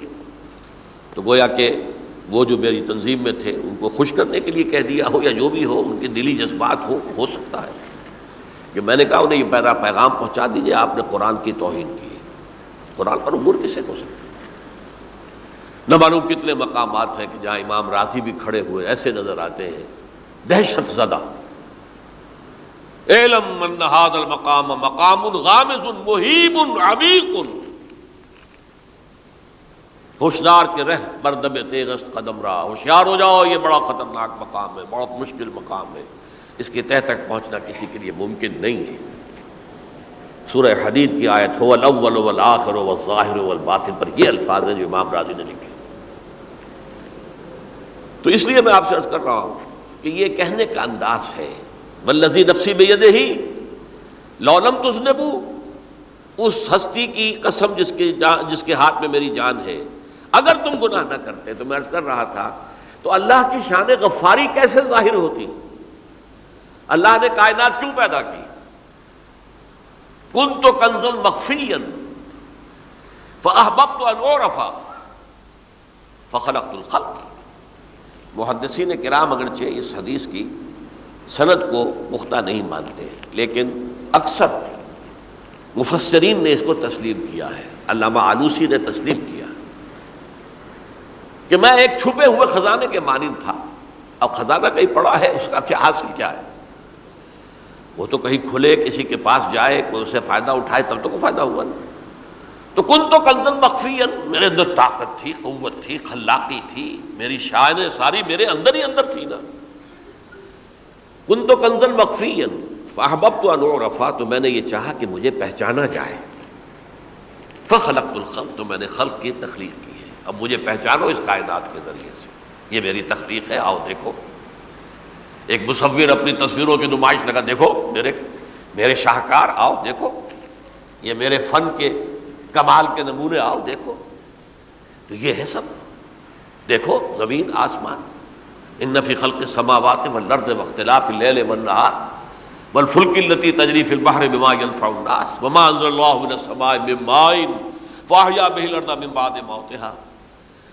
تو گویا کہ وہ جو میری تنظیم میں تھے، ان کو خوش کرنے کے لیے کہہ دیا ہو یا جو بھی ہو، ان کے دلی جذبات ہو ہو سکتا ہے۔ کہ میں نے کہا انہیں یہ پیرا پیغام پہنچا دیجیے آپ نے قرآن کی توہین کی ہے۔ قرآن پر عمر کسے ہو سکتا نہ معلوم کتنے مقامات ہیں کہ جہاں امام راضی بھی کھڑے ہوئے ایسے نظر آتے ہیں۔ دہشت زدہ۔ علم من المقام مقام غامض محیب عمیق۔ ہوشیار کے رہ بردب تیغست قدم رہا ہوشیار ہو جاؤ، یہ بڑا خطرناک مقام ہے، بہت مشکل مقام ہے۔ اس کے تہ تک پہنچنا کسی کے لیے ممکن نہیں ہے۔ سورہ حدید کی آیت ہو الاول والآخر والظاہر والباطن پر یہ الفاظ ہیں جو امام راضی نے لکھے۔ تو اس لیے میں آپ سے عرض کر رہا ہوں کہ یہ کہنے کا انداز ہے ولزی نفسی بے ہی لولم تزنبو اس ہستی کی قسم جس کے جس کے ہاتھ میں میری جان ہے۔ اگر تم گناہ نہ کرتے، تو میں عرض کر رہا تھا، تو اللہ کی شان غفاری کیسے ظاہر ہوتی؟ اللہ نے کائنات کیوں پیدا کی؟ کن تو کنزل مخفی فحبت تو رفا فخلق الخلق. محدثین کرام اگرچہ اس حدیث کی صنعت کو پختہ نہیں مانتے، لیکن اکثر مفسرین نے اس کو تسلیم کیا ہے، علامہ آلوسی نے تسلیم کیا کہ میں ایک چھپے ہوئے خزانے کے مانند تھا۔ اب خزانہ کہیں پڑا ہے، اس کا کیا حاصل کیا ہے؟ وہ تو کہیں کھلے، کسی کے پاس جائے، کوئی اسے فائدہ اٹھائے، تب تو کوئی فائدہ ہوا نا تو کن تو کنزل مخفی میرے اندر طاقت تھی، قوت تھی، خلاقی تھی، میری شاعر ساری میرے اندر ہی اندر تھی نا۔ کن تو کنزل مخفی فحبب تو انو رفا تو میں نے یہ چاہا کہ مجھے پہچانا جائے۔ فخلق الخلق، تو میں نے خلق کی، تخلیق کی ہے۔ اب مجھے پہچانو اس کائنات کے ذریعے سے۔ یہ میری تخلیق ہے، آؤ دیکھو۔ ایک مصور اپنی تصویروں کی نمائش لگا دیکھو میرے میرے شاہکار آؤ، دیکھو۔ یہ میرے فن کے کمال کے نمونے آؤ، دیکھو۔ تو یہ ہے سب۔ دیکھو، زمین، آسمان۔ ان نفی خلق سماوات و والارض واختلاف اللیل والنہار والفلک التي تجري في البحر بما ينفع الناس، وما انزل الله من السماء من ماء فاحيا به الارض من بعد موتها۔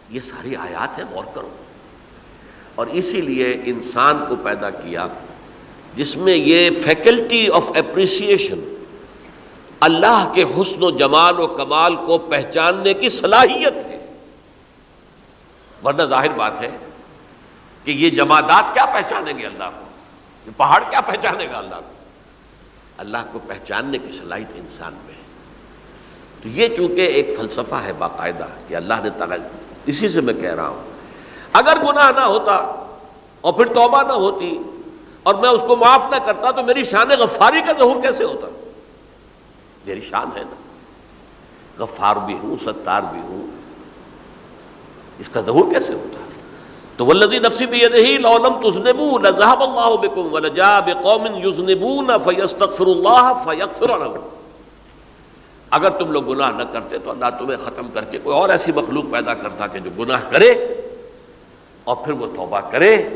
یہ ساری آیات ہیں، غور کرو۔ اور اسی لیے انسان کو پیدا کیا جس میں یہ فیکلٹی آف اپریسیشن اللہ کے حسن و جمال و کمال کو پہچاننے کی صلاحیت ہے۔ ورنہ ظاہر بات ہے کہ یہ جمادات کیا پہچانیں گے اللہ کو؟ یہ پہاڑ کیا پہچانے گا اللہ کو؟ اللہ کو پہچاننے کی صلاحیت انسان میں ہے۔ تو یہ چونکہ ایک فلسفہ ہے باقاعدہ کہ اللہ نے تعالیٰ، اسی سے میں کہہ رہا ہوں اگر گناہ نہ ہوتا اور پھر توبہ نہ ہوتی اور میں اس کو معاف نہ کرتا تو میری شان غفاری کا ظہور کیسے ہوتا؟ میری شان ہے نا۔ غفار بھی ہوں، ستار بھی ہوں۔ اس کا ظہور کیسے ہوتا؟ تو ولزی نفسی بھی نہیں لولم تزنبو لذہب اللہ بکم ولجا بقوم یزنبون فیستغفر اللہ فیغفر لهم اگر تم لوگ گناہ نہ کرتے تو اللہ تمہیں ختم کر کے کوئی اور ایسی مخلوق پیدا کرتا کہ جو گناہ کرے۔ اور پھر وہ توبہ کرے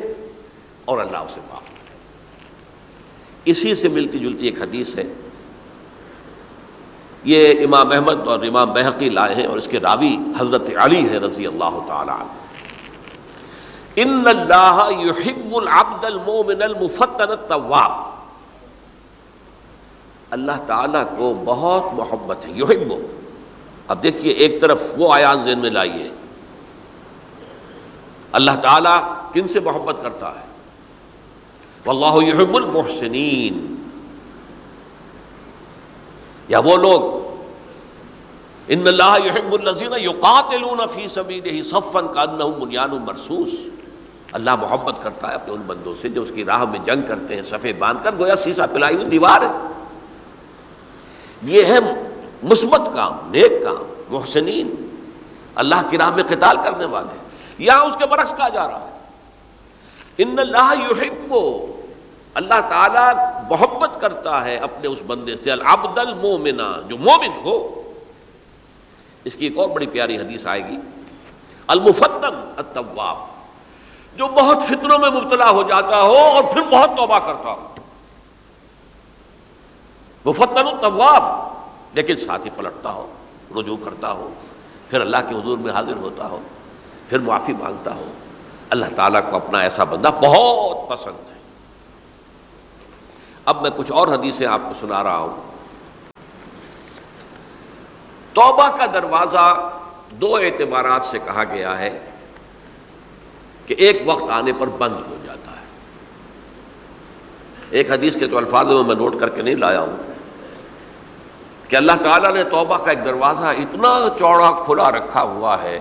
اور اللہ اسے معاف کرے۔ اسی سے ملتی جلتی ایک حدیث ہے۔ یہ امام احمد اور امام بحقی لائے ہیں اور اس کے راوی حضرت علی ہے رضی اللہ تعالی عنہ۔ ان اللہ يحب العبد المؤمن المفتن التواب۔ اللہ تعالیٰ کو بہت محبت ہے یحب اب دیکھیے ایک طرف وہ آیات ذہن میں لائیے۔ اللہ تعالیٰ کن سے محبت کرتا ہے؟ واللہ یحب المحسنین۔ یا وہ لوگ، ان اللہ یحب الذین یقاتلون فی سبیلہ صفا کانہم بنیان مرصوص۔ اللہ محبت کرتا ہے اپنے ان بندوں سے جو اس کی راہ میں جنگ کرتے ہیں صفے باندھ کر گویا سیسا پلائی ہوئی دیوار ہے۔ یہ ہے مثبت کام، نیک کام، محسنین۔ اللہ کی راہ میں قتال کرنے والے۔ یہاں اس کے برعکس کہا جا رہا ہے۔ ان اللہ یحب، اللہ تعالیٰ محبت کرتا ہے اپنے اس بندے سے، العبد المومنا جو مومن ہو۔ اس کی ایک اور بڑی پیاری حدیث آئے گی۔ المفتن التواب، جو بہت فطروں میں مبتلا ہو جاتا ہو اور پھر بہت توبہ کرتا ہو۔ مفتن الطواب لیکن ساتھ ہی پلٹتا ہو، رجوع کرتا ہو، پھر اللہ کے حضور میں حاضر ہوتا ہو۔ پھر معافی مانگتا ہو اللہ تعالیٰ کو اپنا ایسا بندہ بہت پسند ہے۔ اب میں کچھ اور حدیثیں آپ کو سنا رہا ہوں۔ توبہ کا دروازہ دو اعتبارات سے کہا گیا ہے کہ ایک وقت آنے پر بند ہو جاتا ہے۔ ایک حدیث کے تو الفاظ میں میں نوٹ کر کے نہیں لایا ہوں۔ کہ اللہ تعالیٰ نے توبہ کا ایک دروازہ اتنا چوڑا کھلا رکھا ہوا ہے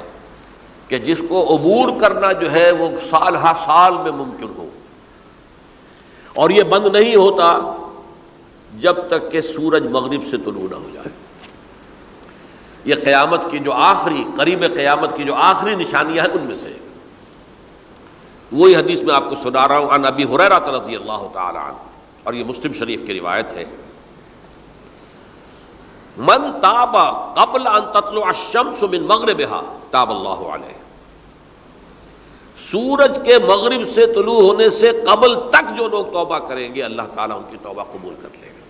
کہ جس کو عبور کرنا جو ہے وہ سال ہا سال میں ممکن ہو۔ اور یہ بند نہیں ہوتا جب تک کہ سورج مغرب سے طلوع نہ ہو جائے۔ یہ قیامت کی جو آخری، قریب قیامت کی جو آخری نشانیاں ہیں ان میں سے۔ وہی حدیث میں آپ کو سنا رہا ہوں ان ابی حریرہ رضی اللہ تعالی عنہ۔ اور یہ مسلم شریف کی روایت ہے۔ من تاب قبل ان تطلع الشمس من مغربها، تاب اللہ علیہ۔ سورج کے مغرب سے طلوع ہونے سے قبل تک جو لوگ توبہ کریں گے، اللہ تعالیٰ ان کی توبہ قبول کر لے گا۔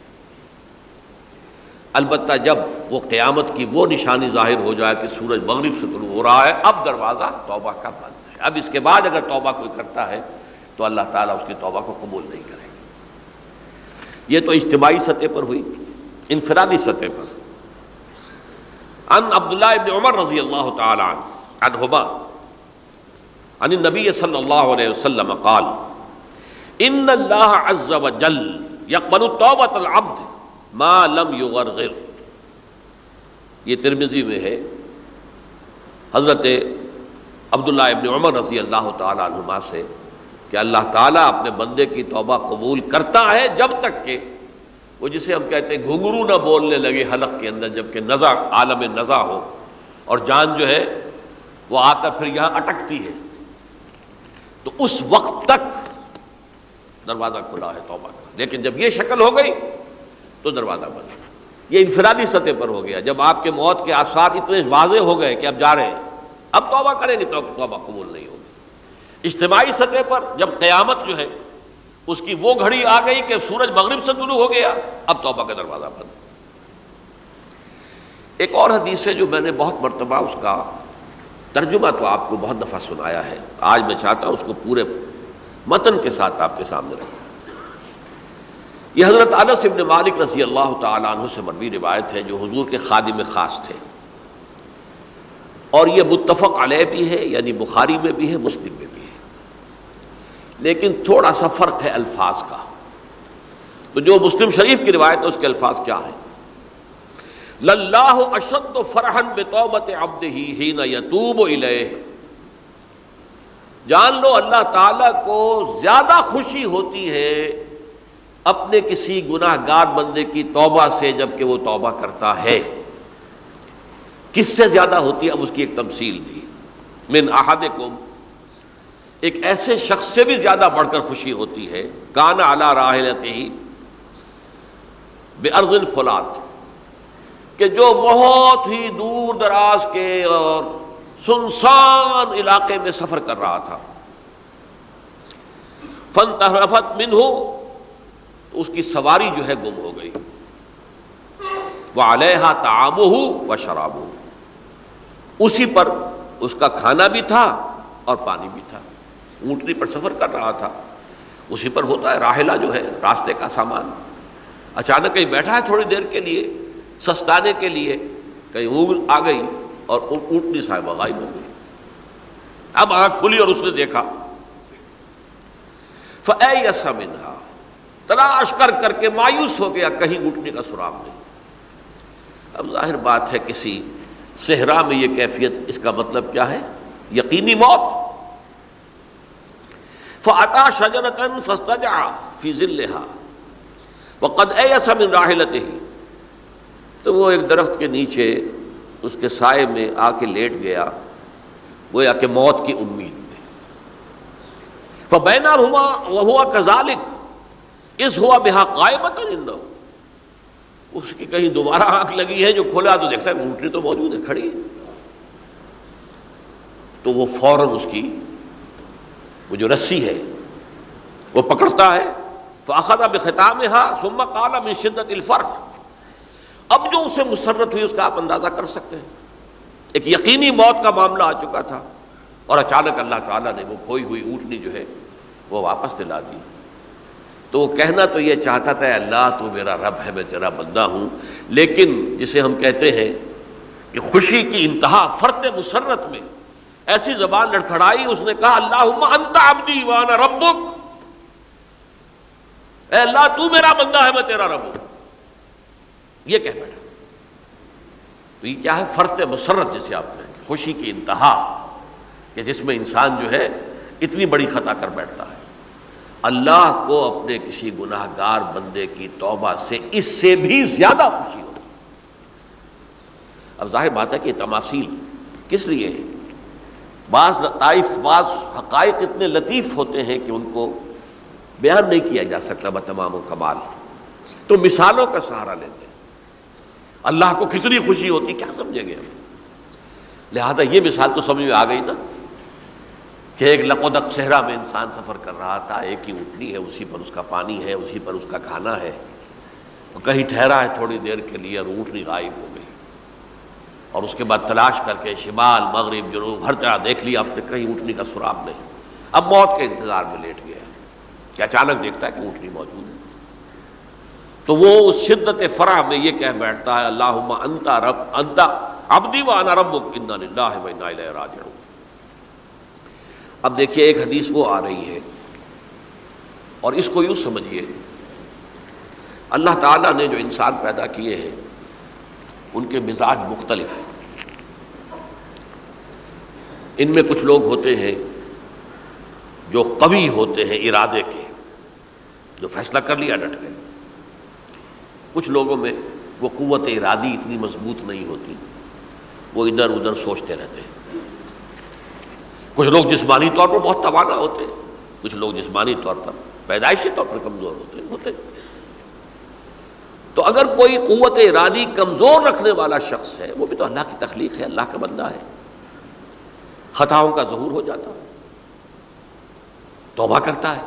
البتہ جب وہ قیامت کی وہ نشانی ظاہر ہو جائے کہ سورج مغرب سے طلوع ہو رہا ہے، اب دروازہ توبہ کا بند ہے۔ اب اس کے بعد اگر توبہ کوئی کرتا ہے تو اللہ تعالیٰ اس کی توبہ کو قبول نہیں کرے گا۔ یہ تو اجتماعی سطح پر ہوئی، انفرادی سطح پر۔ ان عبداللہ ابن عمر رضی اللہ تعالی عنہ عنہما عن النبی صلی اللہ علیہ وسلم قال ان اللہ عز و جل یقبل توبت العبد ما لم یغرغر یہ ترمزی میں ہے، حضرت عبداللہ ابن عمر رضی اللہ تعالی عنہما سے کہ اللہ تعالیٰ اپنے بندے کی توبہ قبول کرتا ہے جب تک کہ وہ جسے ہم کہتے ہیں گھنگرو نہ بولنے لگے حلق کے اندر جبکہ نزا عالم نزا ہو۔ اور جان جو ہے، وہ آ کر پھر یہاں اٹکتی ہے۔ تو اس وقت تک دروازہ کھلا ہے توبہ کا۔ لیکن جب یہ شکل ہو گئی، تو دروازہ بند۔ یہ انفرادی سطح پر ہو گیا۔ جب آپ کے موت کے آثار اتنے واضح ہو گئے کہ اب جا رہے ہیں، اب توبہ کریں گے، تو توبہ قبول نہیں ہوگی۔ اجتماعی سطح پر جب قیامت جو ہے اس کی وہ گھڑی آ گئی کہ سورج مغرب سے طلوع ہو گیا۔ اب توبہ کا دروازہ بند۔ ایک اور حدیث ہے جو میں نے بہت مرتبہ اس کا ترجمہ تو آپ کو بہت دفعہ سنایا ہے۔ آج میں چاہتا ہوں اس کو پورے متن کے ساتھ آپ کے سامنے رکھوں۔ یہ حضرت انس ابن مالک رضی اللہ تعالیٰ عنہ سے مروی روایت ہے جو حضور کے خادم خاص تھے۔ اور یہ متفق علیہ بھی ہے یعنی بخاری میں بھی ہے، مسلم میں بھی۔ لیکن تھوڑا سا فرق ہے الفاظ کا۔ تو جو مسلم شریف کی روایت ہے، اس کے الفاظ کیا ہے اشد و فرحن بے توبت ابد ہی نہ یتوب جان لو، اللہ تعالی کو زیادہ خوشی ہوتی ہے اپنے کسی گناہ گار بندے کی توبہ سے جبکہ وہ توبہ کرتا ہے۔ کس سے زیادہ ہوتی ہے؟ اب اس کی ایک تمثیل دی من احد ایک ایسے شخص سے بھی زیادہ بڑھ کر خوشی ہوتی ہے کانا اعلی راہلتے ہی بے ارض الفلات، کہ جو بہت ہی دور دراز کے اور سنسان علاقے میں سفر کر رہا تھا۔ فن تحرفت من ہو تو اس کی سواری جو ہے گم ہو گئی۔ وہ علیہ تعام ہو و شراب ہو اسی پر اس کا کھانا بھی تھا اور پانی بھی تھا۔ اونٹنی پر سفر کر رہا تھا۔ اسی پر ہوتا ہے راہلا جو ہے، راستے کا سامان۔ اچانک کہیں بیٹھا ہے تھوڑی دیر کے لیے، سستانے کے لیے۔ کہیں اونگ آ گئی اور اونٹنی صاحبہ غائب ہو گئی۔ اب آنکھ کھلی اور اس نے دیکھا۔ منہا تلاش کر کر کے مایوس ہو گیا، کہیں اونٹنے کا سراغ نہیں۔ اب ظاہر بات ہے، کسی صحرا میں یہ کیفیت، اس کا مطلب کیا ہے؟ یقینی موت۔ فعطا شجرتن فستجع فی ذلہا وقد ایسا من راحلته تو وہ ایک درخت کے نیچے اس کے سائے میں آ کے لیٹ گیا وہ یا کہ موت کی امید میں۔ فبینا ہوا وہ ہوا کزالک اس ہوا بہا قائمت اس کی کہیں دوبارہ آنکھ لگی ہے جو کھولا تو دیکھتا ہے موٹری تو موجود ہے، کھڑی ہے۔ تو وہ فوراً اس کی وہ جو رسی ہے، وہ پکڑتا ہے فاخذ بختام ہا ثم قال من شدت الفرق۔ اب جو اسے مسرت ہوئی، اس کا آپ اندازہ کر سکتے ہیں۔ ایک یقینی موت کا معاملہ آ چکا تھا اور اچانک اللہ تعالیٰ نے وہ کھوئی ہوئی اونٹنی جو ہے، وہ واپس دلا دی۔ تو وہ کہنا تو یہ چاہتا تھا، اللہ تو میرا رب ہے، میں تیرا بندہ ہوں۔ لیکن جسے ہم کہتے ہیں کہ خوشی کی انتہا فرت مسرت میں ایسی زبان لڑکھڑائی، اس نے کہا اللہ انت عبدی وانا ربک. اے اللہ، تو میرا بندہ ہے، میں تیرا رب ہوں۔ یہ کہہ بیٹھا۔ تو یہ کیا ہے؟ فرط مسرت جسے آپ نے خوشی کی انتہا، کہ جس میں انسان جو ہے، اتنی بڑی خطا کر بیٹھتا ہے۔ اللہ کو اپنے کسی گناہ گار بندے کی توبہ سے، اس سے بھی زیادہ خوشی ہوتی اب ظاہر بات ہے کہ تماثیل کس لیے ہے بعض لطائف، بعض حقائق اتنے لطیف ہوتے ہیں کہ ان کو بیان نہیں کیا جا سکتا بتمام و کمال۔ تو مثالوں کا سہارا لیتے ہیں۔ اللہ کو کتنی خوشی ہوتی، کیا سمجھیں گے ہم؟ لہذا یہ مثال تو سمجھ میں آ گئی نا کہ ایک لقودق صحرا میں انسان سفر کر رہا تھا، ایک ہی اٹھنی ہے، اسی پر اس کا پانی ہے، اسی پر اس کا کھانا ہے۔ کہیں ٹھہرا ہے تھوڑی دیر کے لیے، اور اونٹنی غائب ہو گئی۔ اور اس کے بعد تلاش کر کے شمال، مغرب، جنوب، ہر طرح دیکھ لیا آپ نے کہیں اونٹنی کا سراغ نہیں۔ اب موت کے انتظار میں لیٹ گیا۔ کہ اچانک دیکھتا ہے کہ اونٹنی موجود ہے۔ تو وہ اس شدت فرح میں یہ کہہ بیٹھتا ہے اللہ انتا رب، انتا ابدی و انا رب راجعون. اب دیکھیے، ایک حدیث وہ آ رہی ہے۔ اور اس کو یوں سمجھیے، اللہ تعالیٰ نے جو انسان پیدا کیے ہیں ان کے مزاج مختلف ہیں۔ ان میں کچھ لوگ ہوتے ہیں جو قوی ہوتے ہیں ارادے کے، جو فیصلہ کر لیا ڈٹ گئے۔ کچھ لوگوں میں وہ قوت ارادی اتنی مضبوط نہیں ہوتی، وہ ادھر ادھر سوچتے رہتے ہیں۔ کچھ لوگ جسمانی طور پر بہت توانا ہوتے ہیں، کچھ لوگ جسمانی طور پر پیدائشی طور پر کمزور ہوتے ہیں۔ ہوتے تو اگر کوئی قوت ارادی کمزور رکھنے والا شخص ہے، وہ بھی تو اللہ کی تخلیق ہے، اللہ کا بندہ ہے۔ خطاؤں کا ظہور ہو جاتا ہے۔ توبہ کرتا ہے۔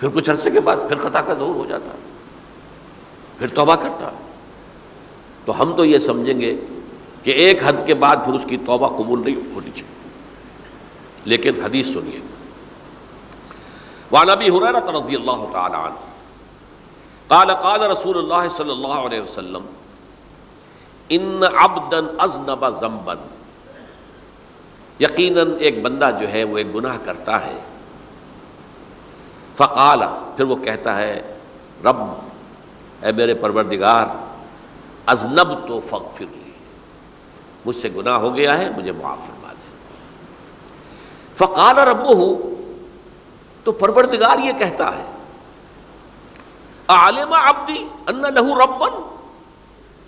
پھر کچھ عرصے کے بعد پھر خطا کا ظہور ہو جاتا ہے۔ پھر توبہ کرتا تو ہم تو یہ سمجھیں گے کہ ایک حد کے بعد پھر اس کی توبہ قبول نہیں ہونی چاہیے۔ لیکن حدیث سنیے۔ وانبی حریرت رضی اللہ تعالی عنہ۔ قال قال رسول اللہ صلی اللہ علیہ وسلم، ان عبدا اذنب ذنبا. یقیناً ایک بندہ جو ہے، وہ ایک گناہ کرتا ہے۔ فقال، پھر وہ کہتا ہے، رب، اے میرے پروردگار ازنب تو فغفر لی مجھ سے گناہ ہو گیا ہے، مجھے معاف فرما دے۔ فقال رب تو پروردگار یہ کہتا ہے عالم عبدی ان لہو ربن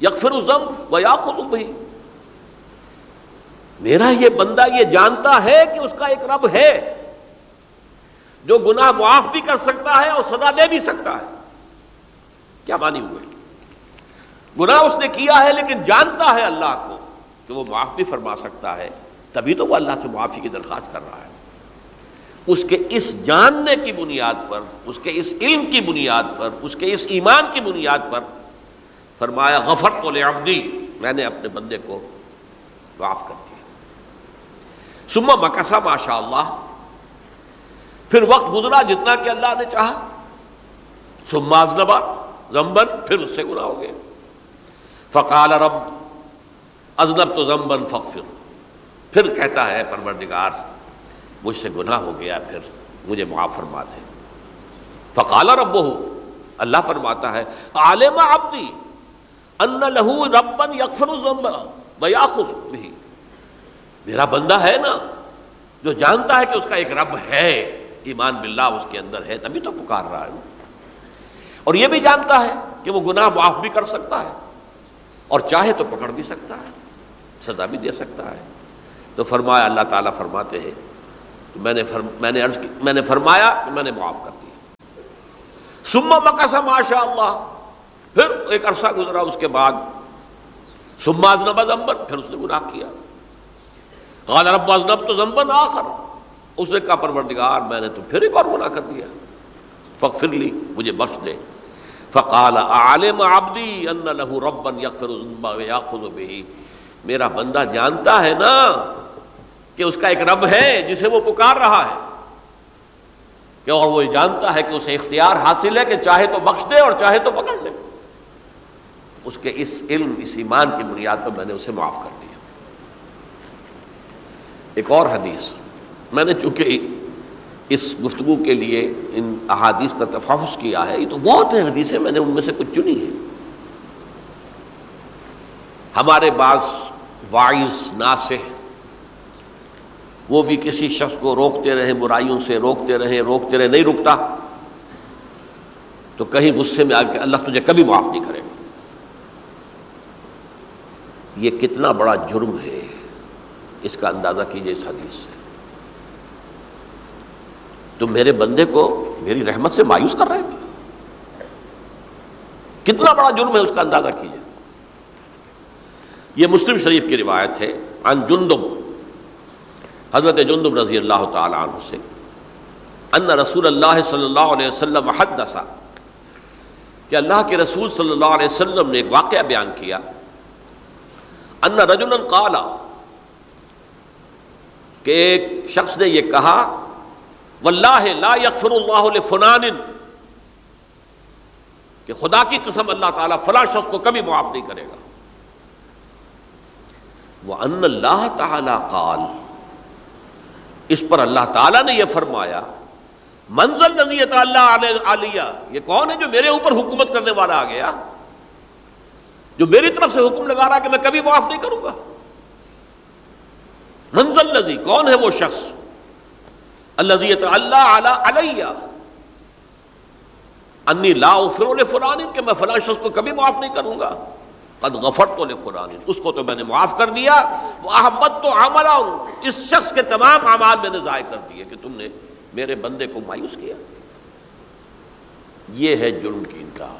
یکفر الزم و یاقل بھی میرا یہ بندہ یہ جانتا ہے کہ اس کا ایک رب ہے جو گناہ معاف بھی کر سکتا ہے اور سزا دے بھی سکتا ہے۔ کیا مانی ہوئے؟ گناہ اس نے کیا ہے لیکن جانتا ہے اللہ کو کہ وہ معاف بھی فرما سکتا ہے۔ تبھی تو وہ اللہ سے معافی کی درخواست کر رہا ہے۔ اس کے اس جاننے کی بنیاد پر، اس کے اس علم کی بنیاد پر، اس کے اس ایمان کی بنیاد پر فرمایا غفر تو لے میں نے اپنے بندے کو معاف کر دیا۔ سما مکسا ماشاء اللہ پھر وقت گزرا جتنا کہ اللہ نے چاہا۔ سما ازنبا زمبن پھر اس سے گنا ہو گیا فقال رب ازنب تو زمبن فخر پھر کہتا ہے پروردگار مجھ سے گناہ ہو گیا، پھر مجھے معاف فرما دے۔ فقال رب اللہ فرماتا ہے، عالم عبدی، ان لہو ربن یکفر بھی میرا بندہ ہے نا، جو جانتا ہے کہ اس کا ایک رب ہے، ایمان باللہ اس کے اندر ہے، تبھی تو پکار رہا ہے۔ اور یہ بھی جانتا ہے کہ وہ گناہ معاف بھی کر سکتا ہے، اور چاہے تو پکڑ بھی سکتا ہے، سزا بھی دے سکتا ہے۔ تو فرمایا، اللہ تعالیٰ فرماتے ہیں میں نے فرم، میں نے عرض کی، میں نے فرمایا کہ میں نے معاف کر دیا۔ سما مکاسا ماشاء اللہ پھر ایک عرصہ گزرا اس کے بعد۔ سما ازنب زمبن پھر اس نے گناہ کیا۔ قال رب ازنب تو زمبن آخر۔ اس نے کہا، پروردگار، میں نے تو پھر ایک اور گناہ کر دیا۔ فخر لی، مجھے بخش دے۔ فقال عالم عبدی ان له ربا يغفر الذنب وياخذ به۔ میرا بندہ جانتا ہے نا کہ اس کا ایک رب ہے جسے وہ پکار رہا ہے۔ کہ اور وہ جانتا ہے کہ اسے اختیار حاصل ہے کہ چاہے تو بخش دے اور چاہے تو پکڑ لے۔ اس کے اس علم، اس ایمان کی بنیاد پر میں نے اسے معاف کر دیا۔ ایک اور حدیث، میں نے چونکہ اس گفتگو کے لیے ان احادیث کا تفاوض کیا ہے، یہ تو بہت ہیں حدیثیں، میں نے ان میں سے کچھ چنی ہے ہمارے بعض وائز ناسح وہ بھی کسی شخص کو روکتے رہے، برائیوں سے روکتے رہے روکتے رہے، نہیں رکتا تو کہیں غصے میں آ کے اللہ تجھے کبھی معاف نہیں کرے گا۔ یہ کتنا بڑا جرم ہے، اس کا اندازہ کیجیے اس حدیث سے۔ تم میرے بندے کو میری رحمت سے مایوس کر رہے ہیں۔ کتنا بڑا جرم ہے، اس کا اندازہ کیجیے۔ یہ مسلم شریف کی روایت ہے ان جندب حضرت جندب رضی اللہ تعالیٰ عنہ سے، ان رسول اللہ صلی اللہ علیہ وسلم حدثا کہ اللہ کے رسول صلی اللہ علیہ وسلم نے ایک واقعہ بیان کیا۔ ان رجلا قالا کہ ایک شخص نے یہ کہا، واللہ لا یغفر اللہ لفنان، کہ خدا کی قسم اللہ تعالیٰ فلاں شخص کو کبھی معاف نہیں کرے گا۔ وہ ان اللہ تعالی قال اس پر اللہ تعالیٰ نے یہ فرمایا، منزل نزیت اللہ علیہ، یہ کون ہے جو میرے اوپر حکومت کرنے والا آ گیا؟ جو میری طرف سے حکم لگا رہا کہ میں کبھی معاف نہیں کروں گا؟ منزل نزی، کون ہے وہ شخص؟ الزیت اللہ علیہ۔ انی لا فرول فران کہ میں فلاں شخص کو کبھی معاف نہیں کروں گا۔ قد غفرت تو فران اس کو تو میں نے معاف کر دیا وہ احمد تو عملہ اس شخص کے تمام اعمال میں نے ضائع کر دیے کہ تم نے میرے بندے کو مایوس کیا۔ یہ ہے جرم کی انتہا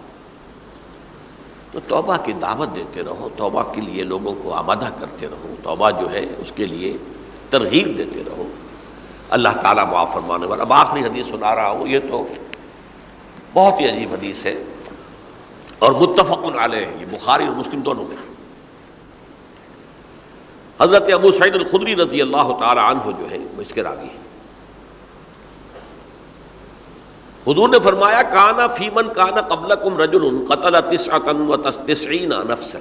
تو توبہ کی دعوت دیتے رہو، توبہ کے لیے لوگوں کو آمادہ کرتے رہو، توبہ جو ہے اس کے لیے ترغیب دیتے رہو۔ اللہ تعالیٰ معاف فرمانے والا، اب آخری حدیث سنا رہا ہوں، یہ تو بہت ہی عجیب حدیث ہے۔ اور متفق علیہ، یہ بخاری اور مسلم دونوں میں۔ حضرت ابو سعید الخدری رضی اللہ تعالی عنہ جو ہے، وہ اس کے راوی ہیں۔ حضور نے فرمایا، کانا فیمن کانا قبل کم رجل قتل و تسعین نفسا.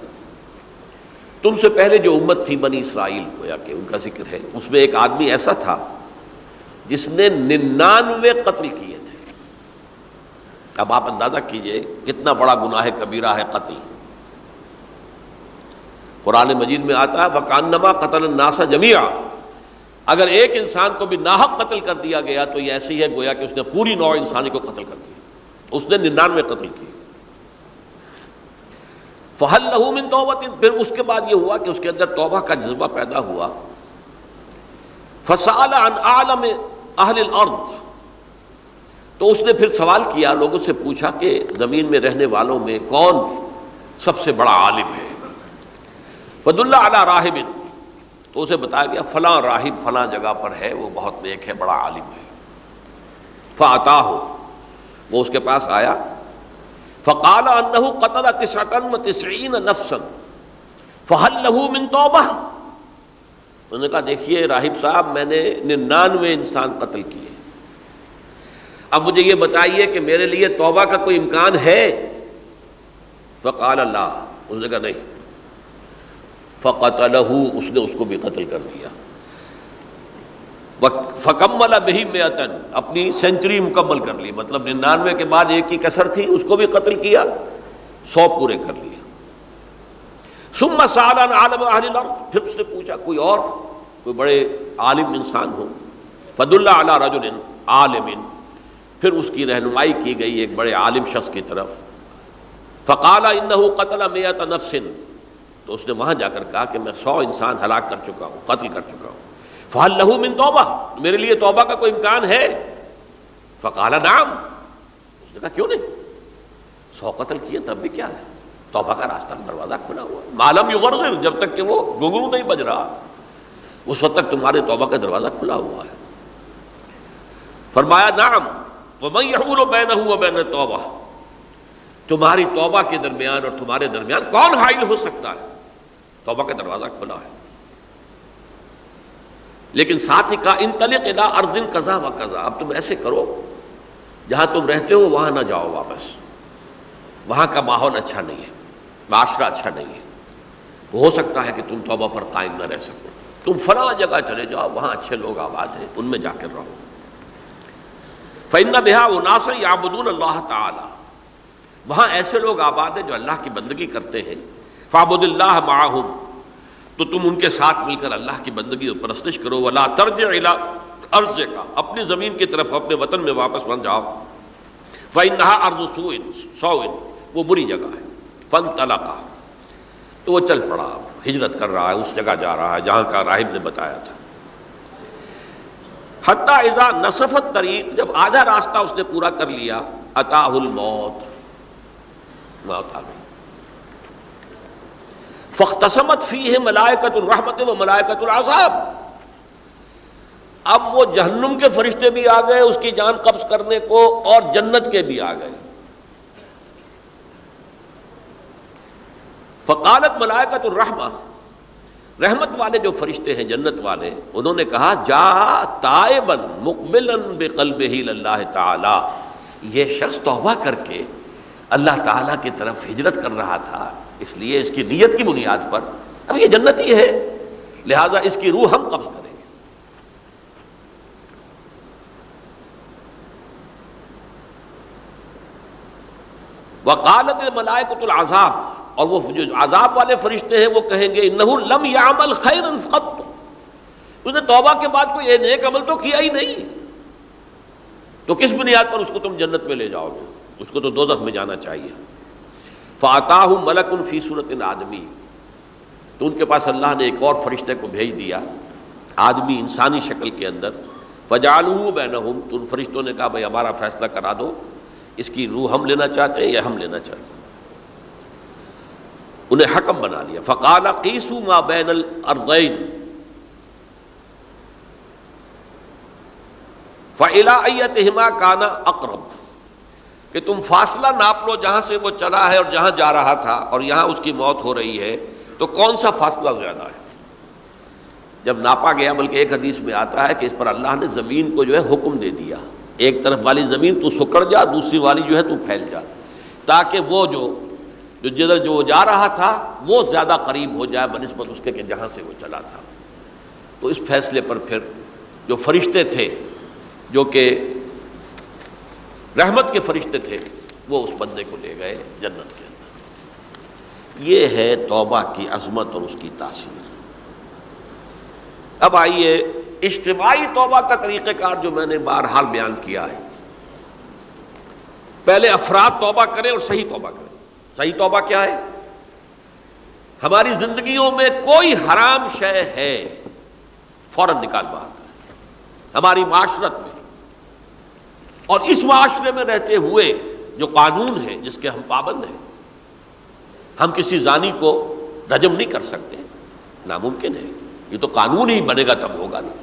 تم سے پہلے جو امت تھی بنی اسرائیل، گویا کہ ان کا ذکر ہے، اس میں ایک آدمی ایسا تھا جس نے ننانوے قتل کیے۔ اب آپ اندازہ کیجیے کتنا بڑا گناہ کبیرہ ہے قتل۔ قرآن مجید میں آتا ہے فقان نما قتل الناسا جمیا اگر ایک انسان کو بھی ناحق قتل کر دیا گیا تو یہ ایسی ہے گویا کہ اس نے پوری نو انسانی کو قتل کر دیا۔ اس نے ننانوے قتل کی فہل لہو من توبت پھر اس کے بعد یہ ہوا کہ اس کے اندر توبہ کا جذبہ پیدا ہوا۔ فسال عن عالم اہل الارض تو اس نے پھر سوال کیا، لوگوں سے پوچھا کہ زمین میں رہنے والوں میں کون سب سے بڑا عالم ہے؟ فد اللہ علیہ راہب، تو اسے بتایا گیا، فلاں راہب فلاں جگہ پر ہے، وہ بہت نیک ہے، بڑا عالم ہے۔ فعتا ہو وہ اس کے پاس آیا۔ فقال انہ قتل تسعتن و تسعین نفسن فہل لہو من توبہ۔ انہوں نے کہا، دیکھیے راہب صاحب، میں نے ننانوے انسان قتل کیے۔ اب مجھے یہ بتائیے کہ میرے لیے توبہ کا کوئی امکان ہے؟ فقال اللہ، اس نے کہا نہیں۔ فقت اس نے اس کو بھی قتل کر دیا۔ فکمل بہی میں اپنی سینچری مکمل کر لی۔ مطلب ننانوے کے بعد ایک ہی کسر تھی، اس کو بھی قتل کیا، سو پورے کر لیا سم سالان عالم پھر اس نے پوچھا، کوئی اور؟ کوئی بڑے عالم انسان ہو فد اللہ علیہ رجل عالم پھر اس کی رہنمائی کی گئی ایک بڑے عالم شخص کی طرف۔ فقالا ان قتل میت نفسن تو اس نے وہاں جا کر کہا کہ میں سو انسان ہلاک کر چکا ہوں، قتل کر چکا ہوں۔ فہل لہو من توبہ، میرے لیے توبہ کا کوئی امکان ہے؟ فقالا نام اس نے کہا، کیوں نہیں؟ سو قتل کیے تب بھی کیا ہے؟ توبہ کا راستہ دروازہ کھلا ہوا معلوم یغرغر، جب تک کہ وہ گگرو نہیں بج رہا۔ اس وقت تک تمہارے توبہ کا دروازہ کھلا ہوا ہے۔ فرمایا نام وہ میں یہ بین ہوں بین توبہ تمہاری توبہ کے درمیان اور تمہارے درمیان کون حائل ہو سکتا ہے؟ توبہ کا دروازہ کھلا ہے۔ لیکن ساتھ ہی کہا ان تلق ادا ارزن و قزا اب تم ایسے کرو، جہاں تم رہتے ہو، وہاں نہ جاؤ واپس۔ وہاں کا ماحول اچھا نہیں ہے، معاشرہ اچھا نہیں ہے۔ ہو سکتا ہے کہ تم توبہ پر قائم نہ رہ سکو۔ تم فلاں جگہ چلے جاؤ، وہاں اچھے لوگ آباد ہیں، ان میں جا کر رہو۔ فن بہا وہ ناصر اللہ تعالی وہاں ایسے لوگ آباد ہیں جو اللہ کی بندگی کرتے ہیں۔ فابد اللہ معاہم تو تم ان کے ساتھ مل کر اللہ کی بندگی اور پرستش کرو۔ ولا ترج عرض کا اپنی زمین کی طرف، اپنے وطن میں واپس بن جاؤ۔ فن نہا ارض سوئن سوئن وہ بری جگہ ہے۔ فن طلقہ تو وہ چل پڑا۔ ہجرت کر رہا ہے، اس جگہ جا رہا ہے جہاں کا راہب نے بتایا تھا۔ حتیٰ اذا نصفت طریق، جب آدھا راستہ اس نے پورا کر لیا اتا الموت۔ موت آ گئی۔ فختصمت فی ہے ملائکت الرحمت و ملائکت العذاب۔ اب وہ جہنم کے فرشتے بھی آ گئے، اس کی جان قبض کرنے کو، اور جنت کے بھی آ گئے۔ فقالت ملائکت الرحمہ رحمت والے جو فرشتے ہیں، جنت والے، انہوں نے کہا، جا تائبن مقبل بقلب ہی اللہ تعالی۔ یہ شخص توبہ کر کے اللہ تعالیٰ کی طرف ہجرت کر رہا تھا، اس لیے اس کی نیت کی بنیاد پر۔ اب یہ جنت ہی ہے، لہذا اس کی روح ہم قبض کریں گے۔ وقالت ملائکت العذاب۔ اور وہ جو عذاب والے فرشتے ہیں وہ کہیں گے، انہو لم یعمل خیرا فقط. اس نے توبہ کے بعد کوئی نیک عمل تو کیا ہی نہیں۔ تو کس بنیاد پر اس کو تم جنت میں لے جاؤ گے؟ اس کو تو دوزخ میں جانا چاہیے۔ فاتاہ ملک ان فی صورت آدمی تو ان کے پاس اللہ نے ایک اور فرشتے کو بھیج دیا، آدمی انسانی شکل کے اندر۔ فجالو بینہم تو ان فرشتوں نے کہا، بھائی، ہمارا فیصلہ کرا دو۔ اس کی روح ہم لینا چاہتے ہیں یا ہم لینا چاہتے ہیں؟ انہیں حکم بنا لیا۔ فقال قیسو ما بین الارضین فعلا ایتہما کانا اقرب کہ تم فاصلہ ناپ لو جہاں سے وہ چلا ہے اور جہاں جا رہا تھا اور یہاں اس کی موت ہو رہی ہے، تو کون سا فاصلہ زیادہ ہے؟ جب ناپا گیا، بلکہ ایک حدیث میں آتا ہے کہ اس پر اللہ نے زمین کو جو ہے حکم دے دیا۔ ایک طرف والی زمین تو سکڑ جا، دوسری والی جو ہے تو پھیل جا۔ تاکہ وہ جو جو جدھر جو جا رہا تھا، وہ زیادہ قریب ہو جائے بنسبت اس کے کہ جہاں سے وہ چلا تھا۔ تو اس فیصلے پر پھر جو فرشتے تھے، جو کہ رحمت کے فرشتے تھے، وہ اس بندے کو لے گئے جنت کے اندر۔ یہ ہے توبہ کی عظمت اور اس کی تاثیر۔ اب آئیے اجتماعی توبہ کا طریقہ کار جو میں نے بہرحال بیان کیا ہے۔ پہلے افراد توبہ کریں اور صحیح توبہ کریں۔ صحیح توبہ کیا ہے؟ ہماری زندگیوں میں کوئی حرام شے ہے، فوراً نکال باہر۔ ہماری معاشرت میں۔ اور اس معاشرے میں رہتے ہوئے جو قانون ہے، جس کے ہم پابند ہیں، ہم کسی زانی کو رجم نہیں کر سکتے۔ ناممکن ہے۔ یہ تو قانون ہی بنے گا تب ہوگا۔ نہیں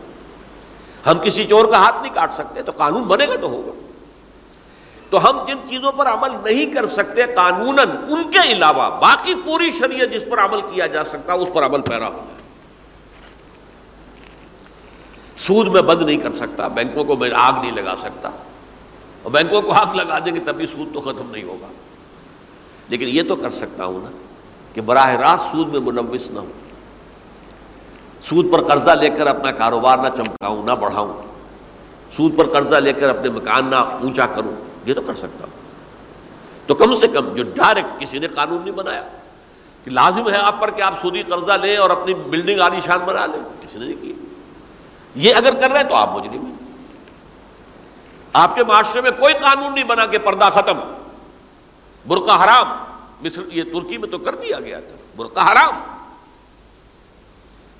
ہم کسی چور کا ہاتھ نہیں کاٹ سکتے، تو قانون بنے گا تو ہوگا۔ تو ہم جن چیزوں پر عمل نہیں کر سکتے قانون ان کے علاوہ باقی پوری شریعت جس پر عمل کیا جا سکتا اس پر عمل پیرا ہو جائے۔ سود میں بند نہیں کر سکتا، بینکوں کو میں آگ نہیں لگا سکتا۔ اور بینکوں کو آگ لگا دیں گے تبھی سود تو ختم نہیں ہوگا۔ لیکن یہ تو کر سکتا ہوں نا کہ براہ راست سود میں منوس نہ ہوں۔ سود پر قرضہ لے کر اپنا کاروبار نہ چمکاؤں، نہ بڑھاؤں۔ سود پر قرضہ لے کر اپنے مکان نہ اونچا کروں۔ یہ تو کر سکتا۔ ہوں تو کم سے کم جو ڈائریکٹ کسی نے قانون نہیں بنایا، کہ لازم ہے آپ پر کہ آپ سودی قرضہ لیں اور اپنی بلڈنگ عالی شان بنا لیں، کسی نے نہیں کی۔ یہ اگر کر رہے ہیں تو آپ مجھے نہیں آپ کے معاشرے میں کوئی قانون نہیں بنا کہ پردہ ختم۔ برقع حرام، مصر، یہ ترکی میں تو کر دیا گیا تھا۔ برقع حرام۔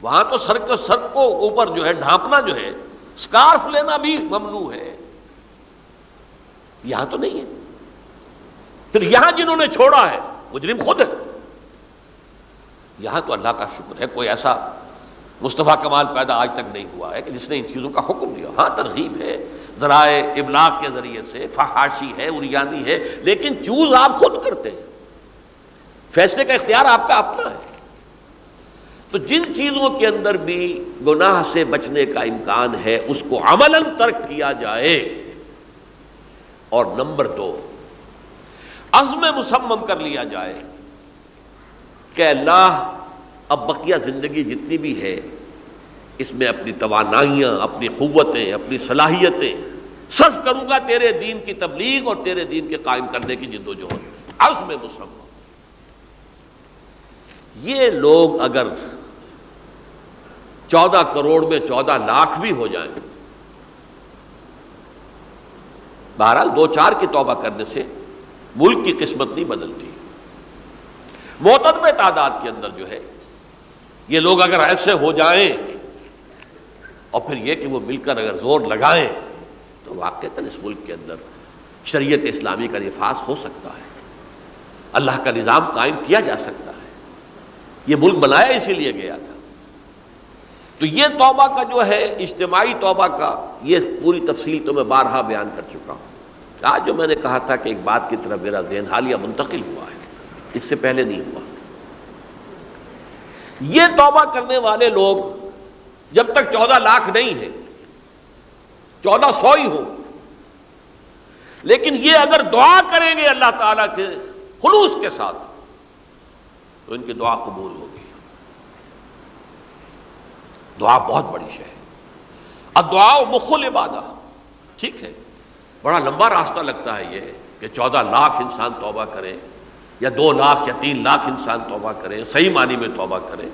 وہاں تو سر کو سر کو اوپر جو ہے ڈھانپنا جو ہے اسکارف لینا بھی ممنوع ہے۔ یہاں تو نہیں ہے۔ پھر یہاں جنہوں نے چھوڑا ہے، مجرم خود ہے یہاں تو اللہ کا شکر ہے، کوئی ایسا مصطفیٰ کمال پیدا آج تک نہیں ہوا ہے کہ جس نے ان چیزوں کا حکم دیا۔ ہاں ترغیب ہے، ذرائع ابلاغ کے ذریعے سے، فحاشی ہے اریانی ہے، لیکن چوز آپ خود کرتے ہیں۔ فیصلے کا اختیار آپ کا اپنا ہے۔ تو جن چیزوں کے اندر بھی گناہ سے بچنے کا امکان ہے، اس کو عمل ترک کیا جائے۔ اور نمبر دو، عزم مسمم کر لیا جائے کہ اللہ اب بقیہ زندگی جتنی بھی ہے، اس میں اپنی توانائیاں، اپنی قوتیں، اپنی صلاحیتیں صرف کروں گا تیرے دین کی تبلیغ اور تیرے دین کے قائم کرنے کی جد و جہد۔ عزم مسمم یہ لوگ اگر چودہ کروڑ میں چودہ لاکھ بھی ہو جائیں بہرحال دو چار کی توبہ کرنے سے ملک کی قسمت نہیں بدلتی۔ موتد میں تعداد کے اندر جو ہے، یہ لوگ اگر ایسے ہو جائیں اور پھر یہ کہ وہ مل کر اگر زور لگائیں، تو واقع اس ملک کے اندر شریعت اسلامی کا نفاذ ہو سکتا ہے۔ اللہ کا نظام قائم کیا جا سکتا ہے۔ یہ ملک بنایا اسی لیے گیا تھا۔ تو یہ توبہ کا جو ہے، اجتماعی توبہ کا، یہ پوری تفصیل تو میں بارہا بیان کر چکا ہوں۔ آج جو میں نے کہا تھا کہ ایک بات کی طرف میرا ذہن حالیہ منتقل ہوا ہے، اس سے پہلے نہیں ہوا۔ یہ توبہ کرنے والے لوگ جب تک چودہ لاکھ نہیں ہے چودہ سو ہی ہوں۔ لیکن یہ اگر دعا کریں گے اللہ تعالی کے خلوص کے ساتھ، تو ان کی دعا قبول ہوگی۔ دعا بہت بڑی شے ہے۔ دعا مخل عبادہ۔ ٹھیک ہے۔ بڑا لمبا راستہ لگتا ہے یہ کہ چودہ لاکھ انسان توبہ کرے یا دو لاکھ یا تین لاکھ انسان توبہ کرے، صحیح معنی میں توبہ کرے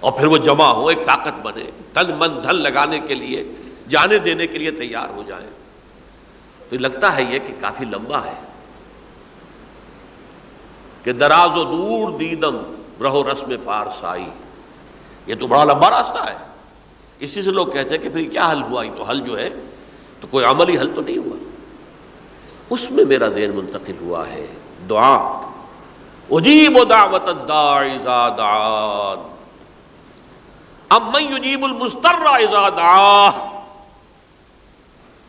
اور پھر وہ جمع ہو، ایک طاقت بنے، تن من دھن لگانے کے لیے، جانے دینے کے لیے تیار ہو جائے۔ تو لگتا ہے یہ کہ کافی لمبا ہے۔ کہ دراز و دور دیدم رہو رسم پار سائی یہ تو بڑا لمبا راستہ ہے۔ اسی سے لوگ کہتے ہیں کہ پھر کیا حل ہوا؟ یہ تو حل جو ہے، تو کوئی عملی حل تو نہیں ہوا۔ اس میں میرا ذہن منتقل ہوا ہے۔ دعا۔ اجیب دعوت یجیب المستر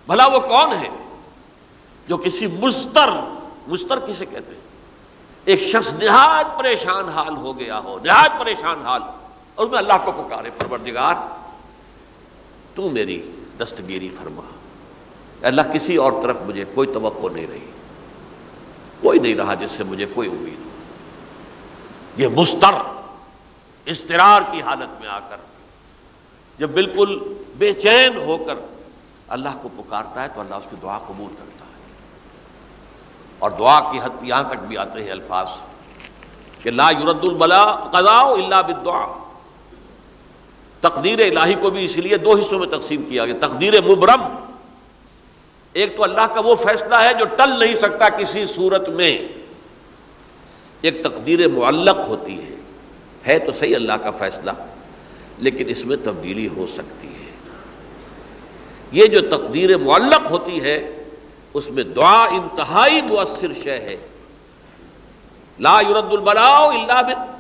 بھلا وہ کون ہے جو کسی مستر مستر کسے کہتے ہیں؟ ایک شخص نہایت پریشان حال ہو گیا ہو، نہایت پریشان حال۔ اور میں اللہ کو پکارے، پروردگار، تو میری دستگیری فرما۔ اللہ، کسی اور طرف مجھے کوئی توقع نہیں رہی۔ کوئی نہیں رہا جس سے مجھے کوئی امید ہو۔ یہ مستر استرار کی حالت میں آ کر، جب بالکل بے چین ہو کر اللہ کو پکارتا ہے، تو اللہ اس کی دعا قبول کرتا ہے۔ اور دعا کی حد یہاں تک بھی آتے ہیں الفاظ کہ لا یورد البلا قضاء اللہ بالدعا تقدیر الہی کو بھی اسی لیے دو حصوں میں تقسیم کیا گیا۔ تقدیر مبرم۔ ایک تو اللہ کا وہ فیصلہ ہے جو ٹل نہیں سکتا کسی صورت میں۔ ایک تقدیر معلق ہوتی ہے۔ ہے تو صحیح اللہ کا فیصلہ، لیکن اس میں تبدیلی ہو سکتی ہے۔ یہ جو تقدیر معلق ہوتی ہے، اس میں دعا انتہائی مؤثر شے ہے۔ لا يرد البلاء الا بال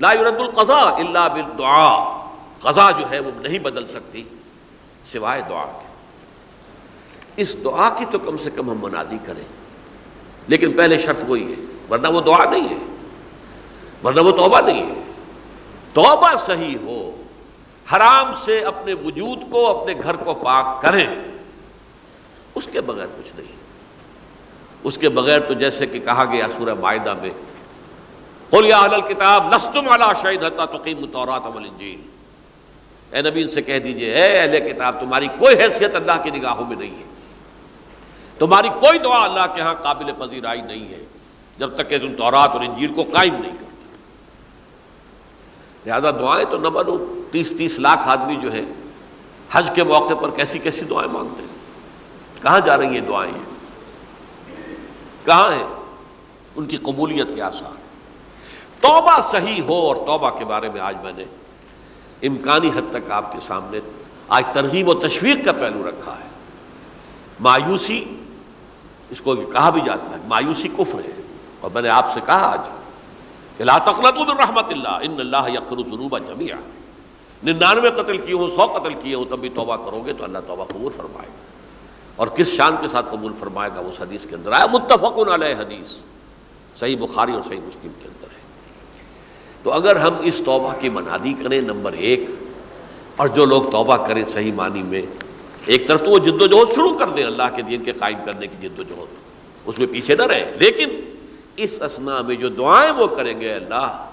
لا يرد القضاء الا بالدعاء۔ قضا جو ہے وہ نہیں بدل سکتی سوائے دعا کے۔ اس دعا کی تو کم سے کم ہم منادی کریں۔ لیکن پہلے شرط وہی ہے، ورنہ وہ دعا نہیں ہے۔ ورنہ وہ توبہ نہیں ہے۔ توبہ صحیح ہو، حرام سے اپنے وجود کو، اپنے گھر کو پاک کریں۔ اس کے بغیر کچھ نہیں۔ اس کے بغیر تو جیسے کہ کہا گیا سورہ معاہدہ میں کتاب نستم شاہد تقیم طورات الانجیل اے نبی، ان سے کہہ دیجیے، اے اہل کتاب، تمہاری کوئی حیثیت اللہ کی نگاہوں میں نہیں ہے۔ تمہاری کوئی دعا اللہ کے ہاں قابل پذیرائی نہیں ہے، جب تک کہ تم تورات اور انجیل کو قائم نہیں کرتے۔ لہٰذا دعائیں تو نہ بنو تیس تیس لاکھ آدمی جو ہے حج کے موقع پر کیسی کیسی دعائیں مانگتے ہیں؟ کہاں جا رہی ہیں دعائیں؟ کہاں ہیں؟ ان کی قبولیت کے آسار توبہ صحیح ہو اور توبہ کے بارے میں آج میں نے امکانی حد تک آپ کے سامنے آج ترغیب و تشویق کا پہلو رکھا ہے۔ مایوسی، اس کو کہا بھی جاتا ہے، مایوسی کفر ہے۔ اور میں نے آپ سے کہا آج کہ لا تقلتو من رحمت اللہ، ان اللہ یغفر الذنوب جميعا ننانوے قتل کیے ہوں، سو قتل کیے ہوں، تب بھی توبہ کرو گے تو اللہ توبہ قبول فرمائے گا۔ اور کس شان کے ساتھ قبول فرمائے گا اس حدیث کے اندر آیا متفق علیہ حدیث۔ صحیح بخاری اور صحیح مسلم کے۔ تو اگر ہم اس توبہ کی منادی کریں نمبر ایک، اور جو لوگ توبہ کریں صحیح معنی میں، ایک طرف تو وہ جد و جہد شروع کر دیں اللہ کے دین کے قائم کرنے کی جد و جہد اس میں پیچھے نہ رہے لیکن اس اسنا میں جو دعائیں وہ کریں گے اللہ،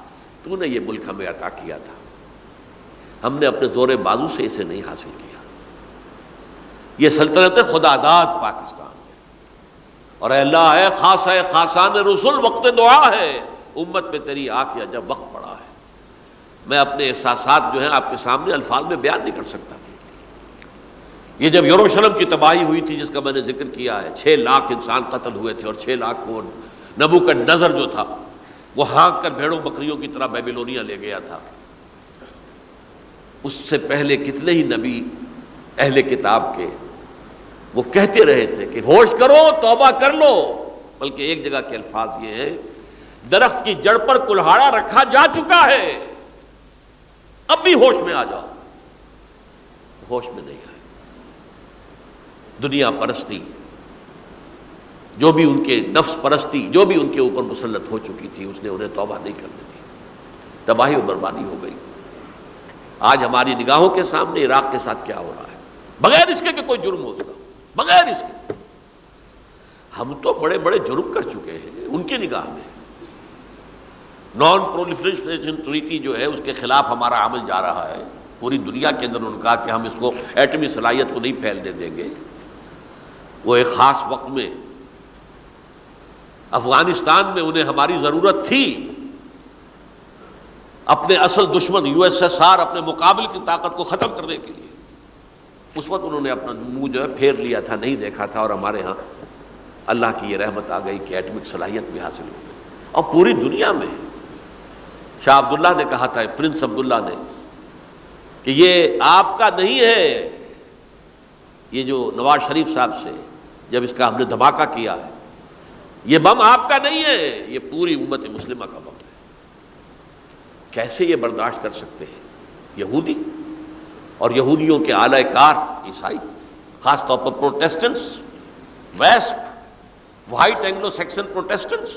تو نے یہ ملک ہمیں عطا کیا تھا۔ ہم نے اپنے زور بازو سے اسے نہیں حاصل کیا۔ یہ سلطنت خدا داد پاکستان اور اے اللہ ہے خاص ہے خاصان رسول، وقت دعا ہے۔ امت پہ تیری آ کیا جب وقت میں اپنے احساسات جو ہیں آپ کے سامنے الفاظ میں بیان نہیں کر سکتا۔ یہ جب یوروشلم کی تباہی ہوئی تھی جس کا میں نے ذکر کیا ہے، چھ لاکھ انسان قتل ہوئے تھے اور چھ لاکھ کو نبو کا نظر جو تھا، وہ ہانک کر بھیڑوں بکریوں کی طرح بیبیلونیا لے گیا تھا۔ اس سے پہلے کتنے ہی نبی اہل کتاب کے وہ کہتے رہے تھے کہ ہوش کرو، توبہ کر لو۔ بلکہ ایک جگہ کے الفاظ یہ ہے درخت کی جڑ پر کلہاڑا رکھا جا چکا ہے۔ اب بھی ہوش میں آ جاؤ۔ ہوش میں نہیں آئے۔ دنیا پرستی، جو بھی ان کے نفس پرستی، جو بھی ان کے اوپر مسلط ہو چکی تھی، اس نے انہیں توبہ نہیں کرنے دی۔ تباہی و بربادی ہو گئی۔ آج ہماری نگاہوں کے سامنے عراق کے ساتھ کیا ہو رہا ہے؟ بغیر اس کے کہ کوئی جرم ہو اس کا۔ بغیر اس کے۔ ہم تو بڑے بڑے جرم کر چکے ہیں، ان کی نگاہ میں۔ نان پرولیفریشن ٹریٹی جو ہے، اس کے خلاف ہمارا عمل جا رہا ہے۔ پوری دنیا کے اندر ان کہا کہ ہم اس کو ایٹمی صلاحیت کو نہیں پھیلنے دیں گے۔ وہ ایک خاص وقت میں افغانستان میں انہیں ہماری ضرورت تھی۔ اپنے اصل دشمن یو ایس ایس آر اپنے مقابل کی طاقت کو ختم کرنے کے لیے۔ اس وقت انہوں نے اپنا منہ جو ہے پھیر لیا تھا، نہیں دیکھا تھا، اور ہمارے ہاں اللہ کی یہ رحمت آ گئی کہ ایٹمک صلاحیت بھی حاصل ہو گئی۔ اور پوری دنیا میں شاہ عبداللہ نے کہا تھا، پرنس عبداللہ نے، کہ یہ آپ کا نہیں ہے۔ یہ جو نواز شریف صاحب سے جب اس کا ہم نے دھماکہ کیا ہے، یہ بم آپ کا نہیں ہے، یہ پوری امت مسلمہ کا بم ہے۔ کیسے یہ برداشت کر سکتے ہیں؟ یہودی اور یہودیوں کے اعلی کار عیسائی، خاص طور پر Protestants west white Anglo Saxon Protestants.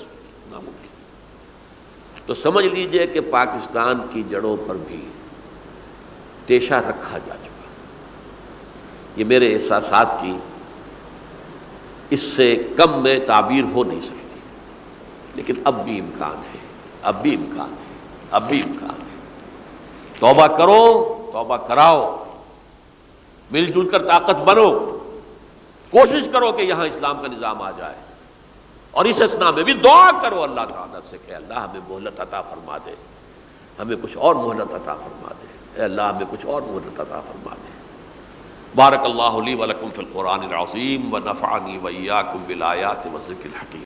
تو سمجھ لیجیے کہ پاکستان کی جڑوں پر بھی تیشہ رکھا جا چکا۔ یہ میرے احساسات کی اس سے کم میں تعبیر ہو نہیں سکتی۔ لیکن اب بھی امکان ہے، اب بھی امکان ہے، اب بھی امکان ہے۔ توبہ کرو، توبہ کراؤ۔ مل جل کر طاقت بنو۔ کوشش کرو کہ یہاں اسلام کا نظام آ جائے۔ اور اس اسنا میں بھی دعا کرو اللہ تعالیٰ سے کہ اللہ ہمیں مہلت عطا فرما دے، ہمیں کچھ اور مہلت عطا فرما دے۔ اے اللہ، ہمیں کچھ اور مہلت عطا فرما دے۔ بارک اللہ علی ولکم فی القرآن العظیم و نفعنی ویاکم بالآیات و ذکر الحکیم۔